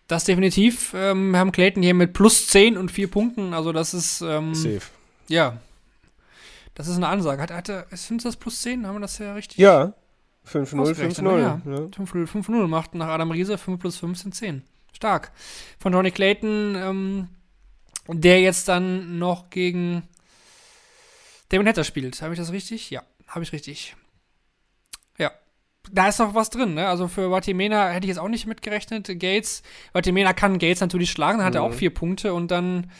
Das definitiv. Ähm, wir haben Clayton hier mit plus 10 und 4 Punkten. Also, das ist, ähm, Safe. ja. Das ist eine Ansage. Hat, hat er, sind das plus 10? Haben wir das ja richtig? Ja, 5-0, Ausgerechnet, 5-0. ja. Ja. 5-0 5-0 macht nach Adam Riese 5 plus 5 sind 10. Stark. Von Johnny Clayton, ähm, der jetzt dann noch gegen Damon Hatter spielt. Habe ich das richtig? Ja, habe ich richtig. Ja. Da ist noch was drin, ne? Also für Watimena hätte ich jetzt auch nicht mitgerechnet. Gates, Watimena kann Gates natürlich schlagen, dann hat er Mhm. auch vier Punkte und dann,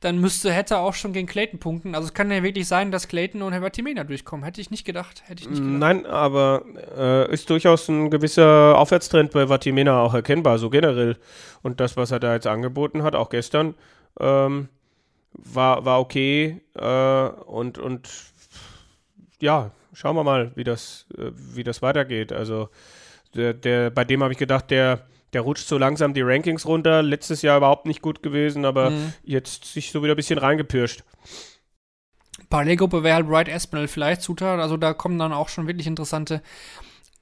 dann müsste Hatter auch schon gegen Clayton punkten. Also es kann ja wirklich sein, dass Clayton und Watimena durchkommen. Hätte ich nicht gedacht. Hätte ich nicht gedacht. Nein, aber äh, ist durchaus ein gewisser Aufwärtstrend bei Vatimena auch erkennbar, so generell. Und das, was er da jetzt angeboten hat, auch gestern, ähm, war, war okay. Äh, und, und ja, schauen wir mal, wie das, äh, wie das weitergeht. Also der, der, bei dem habe ich gedacht, der, der rutscht so langsam die Rankings runter. Letztes Jahr überhaupt nicht gut gewesen, aber Mhm. jetzt sich so wieder ein bisschen reingepirscht. Parallelgruppe wäre halt Bright Espinel vielleicht Zutat. Also da kommen dann auch schon wirklich interessante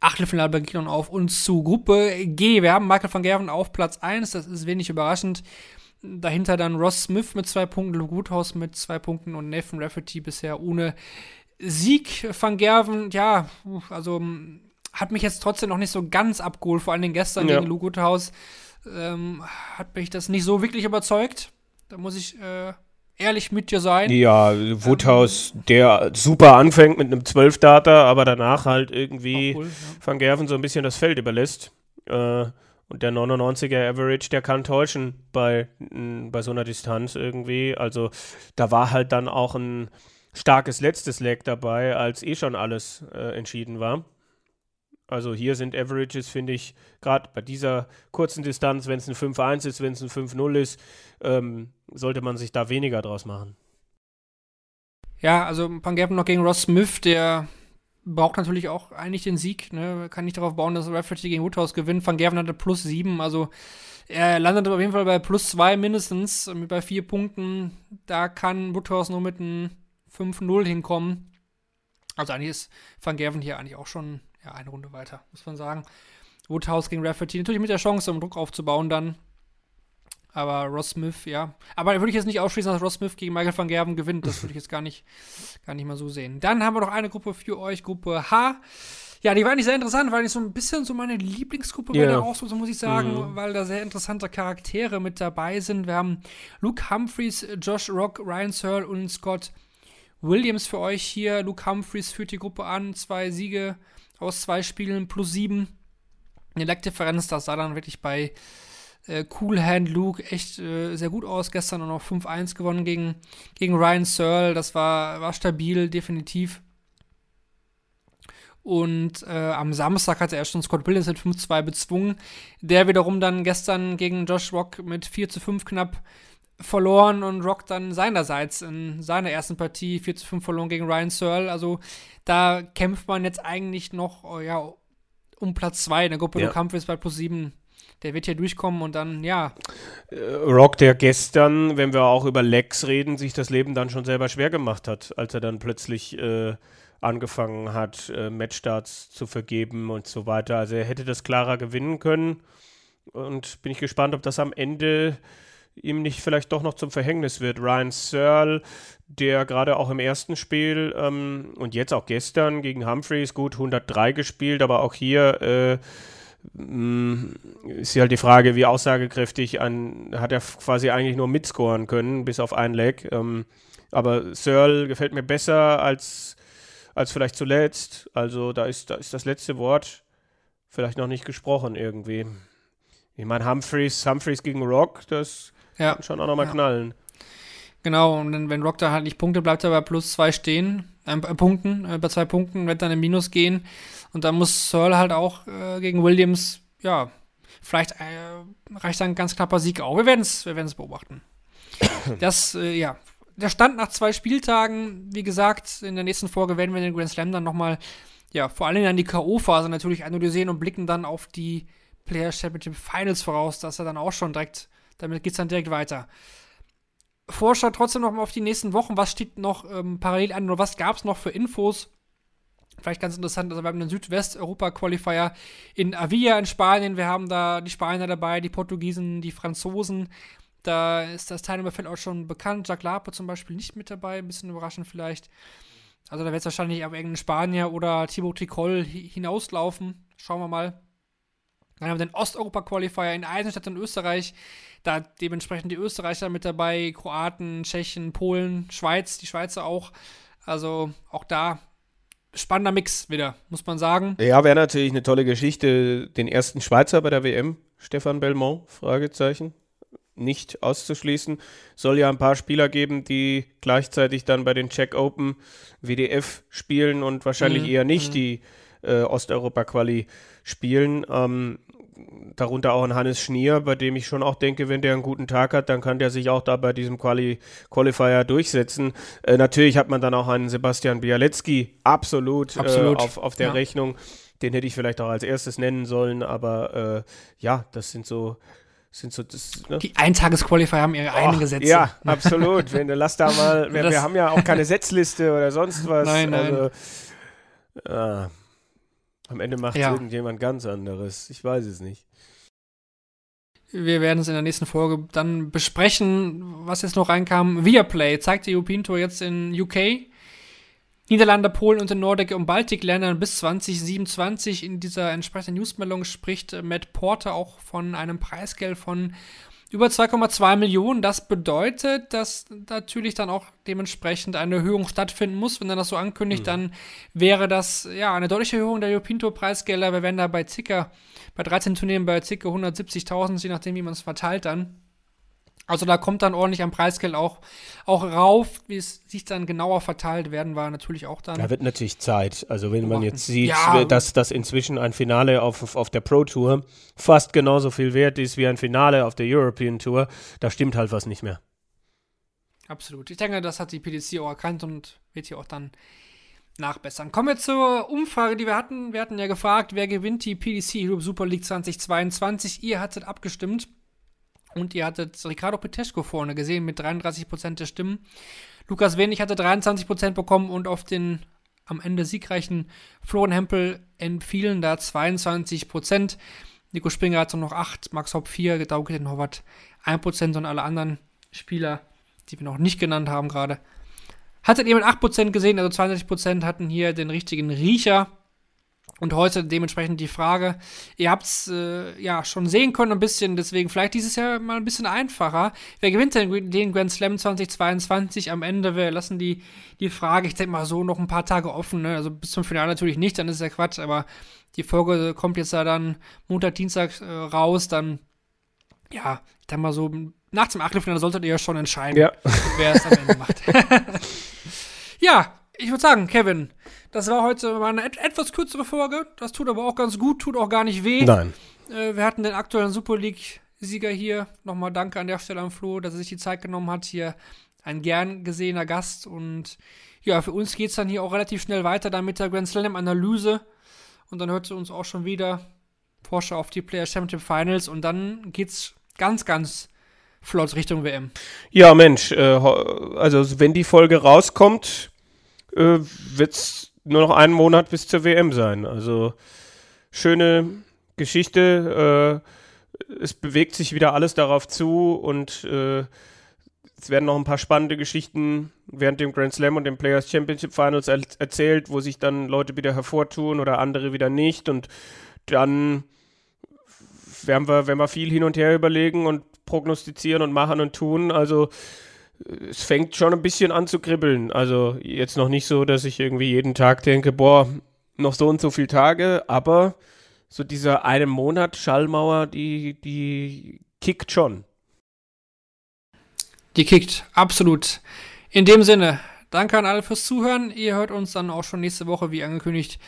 Achtelfinalbegegnungen auf uns zu. Gruppe G, wir haben Michael van Gerven auf Platz 1, das ist wenig überraschend. Dahinter dann Ross Smith mit zwei Punkten, Luke Woodhouse mit zwei Punkten und Nathan Rafferty bisher ohne Sieg. Van Gerven, ja, also mm, hat mich jetzt trotzdem noch nicht so ganz abgeholt, vor allen Dingen gestern Ja. gegen Luke Woodhouse. Ähm, hat mich das nicht so wirklich überzeugt. Da muss ich äh, ehrlich mit dir sein. Ja, Woodhouse, der super anfängt mit einem 12-Data, aber danach halt irgendwie Obwohl, ja. Van Gerven so ein bisschen das Feld überlässt. Äh, und der 99er Average, der kann täuschen bei, bei so einer Distanz irgendwie. Also da war halt dann auch ein starkes letztes Leg dabei, als eh schon alles äh, entschieden war. Also hier sind Averages, finde ich, gerade bei dieser kurzen Distanz, wenn es ein 5-1 ist, wenn es ein 5-0 ist, ähm, sollte man sich da weniger draus machen. Ja, also Van Gerven noch gegen Ross Smith, der braucht natürlich auch eigentlich den Sieg. Ne? Kann nicht darauf bauen, dass Rafferty gegen Woodhouse gewinnt. Van Gerven hatte plus sieben, also er landet auf jeden Fall bei plus zwei mindestens, mit bei vier Punkten. Da kann Woodhouse nur mit einem 5-0 hinkommen. Also eigentlich ist Van Gerven hier eigentlich auch schon ja, eine Runde weiter, muss man sagen. Woodhouse gegen Rafferty, natürlich mit der Chance, um Druck aufzubauen dann. Aber Ross Smith, ja. Aber würde ich jetzt nicht ausschließen, dass Ross Smith gegen Michael van Gerven gewinnt. Das würde ich jetzt gar nicht, gar nicht mal so sehen. Dann haben wir noch eine Gruppe für euch, Gruppe H. Ja, die war eigentlich sehr interessant, weil ich so ein bisschen so meine Lieblingsgruppe bei Ja. der Auslosung, muss ich sagen, Mhm. weil da sehr interessante Charaktere mit dabei sind. Wir haben Luke Humphreys, Josh Rock, Ryan Searle und Scott Williams für euch hier. Luke Humphreys führt die Gruppe an, zwei Siege aus zwei Spielen plus sieben. Eine Leckdifferenz, das sah dann wirklich bei äh, Cool Hand Luke echt äh, sehr gut aus. Gestern auch noch 5-1 gewonnen gegen, gegen Ryan Searle. Das war, war stabil, definitiv. Und äh, am Samstag hatte er schon Scott Williams mit 5-2 bezwungen. Der wiederum dann gestern gegen Josh Rock mit 4 zu 5 knapp verloren und Rock dann seinerseits in seiner ersten Partie 4 zu 5 verloren gegen Ryan Searle. Also da kämpft man jetzt eigentlich noch ja, um Platz 2 in der Gruppe. Ja. Du Kampf ist bei plus 7. Der wird hier durchkommen und dann, ja, Äh, Rock, der gestern, wenn wir auch über Lex reden, sich das Leben dann schon selber schwer gemacht hat, als er dann plötzlich äh, angefangen hat, äh, Matchstarts zu vergeben und so weiter. Also er hätte das klarer gewinnen können. Und bin ich gespannt, ob das am Ende ihm nicht vielleicht doch noch zum Verhängnis wird. Ryan Searle, der gerade auch im ersten Spiel ähm, und jetzt auch gestern gegen Humphreys gut 103 gespielt, aber auch hier äh, ist ja halt die Frage, wie aussagekräftig an, hat er quasi eigentlich nur mitscoren können, bis auf ein Leg. Ähm, aber Searle gefällt mir besser als, als vielleicht zuletzt. Also da ist, da ist das letzte Wort vielleicht noch nicht gesprochen irgendwie. Ich meine, Humphreys, Humphreys gegen Rock, das ja. kann schon auch nochmal Ja. knallen. Genau, und wenn Rock da halt nicht Punkte, bleibt er bei plus zwei stehen, äh, Punkten, äh, bei zwei Punkten, wird dann im Minus gehen. Und dann muss Searle halt auch äh, gegen Williams, ja, vielleicht äh, reicht dann ein ganz knapper Sieg auch. Wir werden es wir werden's beobachten. Das, äh, ja, der Stand nach zwei Spieltagen, wie gesagt, in der nächsten Folge werden wir den Grand Slam dann nochmal, ja, vor allen Dingen an die K.O.-Phase natürlich analysieren und blicken dann auf die Player Championship Finals voraus, dass er dann auch schon direkt, damit geht es dann direkt weiter. Vorschau trotzdem noch mal auf die nächsten Wochen. Was steht noch ähm, parallel an oder was gab es noch für Infos? Vielleicht ganz interessant, also wir haben den Südwest-Europa-Qualifier in Avilla in Spanien. Wir haben da die Spanier dabei, die Portugiesen, die Franzosen. Da ist das Teilnehmerfeld auch schon bekannt. Jacques Lape zum Beispiel nicht mit dabei, ein bisschen überraschend vielleicht. Also da wird es wahrscheinlich auf irgendeinen Spanier oder Thibaut Tricol hi- hinauslaufen. Schauen wir mal. Dann haben wir den Osteuropa-Qualifier in Eisenstadt in Österreich. Da dementsprechend die Österreicher mit dabei, Kroaten, Tschechen, Polen, Schweiz, die Schweizer auch. Also auch da spannender Mix wieder, muss man sagen. Ja, wäre natürlich eine tolle Geschichte. Den ersten Schweizer bei der WM, Stefan Belmont, Fragezeichen. Nicht auszuschließen. Soll ja ein paar Spieler geben, die gleichzeitig dann bei den Czech Open WDF spielen und wahrscheinlich Mhm, eher nicht mhm. die äh, Osteuropa-Quali spielen. Ähm, darunter auch ein Hannes Schnier, bei dem ich schon auch denke, wenn der einen guten Tag hat, dann kann der sich auch da bei diesem Quali Qualifier durchsetzen. Äh, natürlich hat man dann auch einen Sebastian Bialecki absolut, Absolut, Äh, auf, auf der ja. Rechnung. Den hätte ich vielleicht auch als erstes nennen sollen, aber äh, ja, das sind so, sind so das, ne? Die Eintagesqualifier haben ihre eigenen Och, Gesetze. Ja, absolut. Wenn du lass da mal, wir, wir haben ja auch keine Setzliste oder sonst was. Nein, nein. Also, ah, am Ende macht Ja. irgendjemand ganz anderes. Ich weiß es nicht. Wir werden es in der nächsten Folge dann besprechen, was jetzt noch reinkam. Viaplay zeigt die European Tour jetzt in UK. Niederlande, Polen und den Nordic- und Baltikländern bis 2027. In dieser entsprechenden Newsmeldung spricht Matt Porter auch von einem Preisgeld von über 2,2 Millionen. Das bedeutet, dass natürlich dann auch dementsprechend eine Erhöhung stattfinden muss. Wenn er das so ankündigt, dann wäre das ja eine deutliche Erhöhung der European Tour Preisgelder. Wir wären da bei circa, bei 13 Turnieren bei circa 170.000, je nachdem, wie man es verteilt dann. Also da kommt dann ordentlich am Preisgeld auch, auch rauf, wie es sich dann genauer verteilt werden, war natürlich auch dann. Da wird natürlich Zeit. Also wenn man jetzt sieht, Ja. dass, dass inzwischen ein Finale auf, auf, auf der Pro Tour fast genauso viel wert ist wie ein Finale auf der European Tour, da stimmt halt was nicht mehr. Absolut. Ich denke, das hat die PDC auch erkannt und wird hier auch dann nachbessern. Kommen wir zur Umfrage, die wir hatten. Wir hatten ja gefragt, wer gewinnt die PDC Europe Super League 2022. Ihr hattet abgestimmt und ihr hattet Ricardo Peteschko vorne gesehen mit 33% der Stimmen. Lukas Wenig hatte 23% bekommen und auf den am Ende siegreichen Florian Hempel entfielen da 22%. Nico Springer hatte noch 8, Max Hopp 4, Dauke den Horvath 1% und alle anderen Spieler, die wir noch nicht genannt haben gerade. Hattet ihr mit 8% gesehen, also 22% hatten hier den richtigen Riecher. Und heute dementsprechend die Frage, ihr habt es äh, ja schon sehen können ein bisschen, deswegen vielleicht dieses Jahr mal ein bisschen einfacher. Wer gewinnt denn den Grand Slam 2022 am Ende? Wir lassen die, die Frage, ich denke mal so, noch ein paar Tage offen. Ne? Also bis zum Finale natürlich nicht, dann ist ja Quatsch, aber die Folge kommt jetzt da dann Montag, Dienstag äh, raus, dann ja, ich denke mal so, nach dem Achtelfinale solltet ihr ja schon entscheiden, Ja. wer es am Ende macht. ja, ich würde sagen, Kevin, Das war heute mal eine et etwas kürzere Folge. Das tut aber auch ganz gut, tut auch gar nicht weh. Nein. Äh, wir hatten den aktuellen Super League-Sieger hier. Nochmal danke an der Stelle an Flo, dass er sich die Zeit genommen hat. Hier ein gern gesehener Gast. Und ja, für uns geht es dann hier auch relativ schnell weiter dann mit der Grand Slam-Analyse. Und dann hört ihr uns auch schon wieder Porsche auf die Player Championship Finals. Und dann geht's ganz, ganz flott Richtung WM. Ja, Mensch, äh, also wenn die Folge rauskommt, äh, wird es nur noch einen Monat bis zur WM sein. Also schöne Geschichte. Äh, es bewegt sich wieder alles darauf zu und äh, es werden noch ein paar spannende Geschichten während dem Grand Slam und dem Players Championship Finals er erzählt, wo sich dann Leute wieder hervortun oder andere wieder nicht. Und dann werden wir, werden wir viel hin und her überlegen und prognostizieren und machen und tun. Also es fängt schon ein bisschen an zu kribbeln. Also jetzt noch nicht so, dass ich irgendwie jeden Tag denke, boah, noch so und so viele Tage, aber so dieser eine Monat Schallmauer, die, die kickt schon. Die kickt, absolut. In dem Sinne, danke an alle fürs Zuhören. Ihr hört uns dann auch schon nächste Woche, wie angekündigt,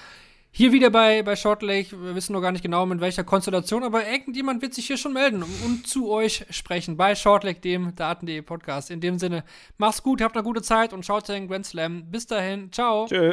hier wieder bei, bei Short Lake. Wir wissen noch gar nicht genau, mit welcher Konstellation, aber irgendjemand wird sich hier schon melden und zu euch sprechen bei Short Lake, dem Daten.de Podcast. In dem Sinne, macht's gut, habt eine gute Zeit und schaut den Grand Slam. Bis dahin, ciao. Tschö.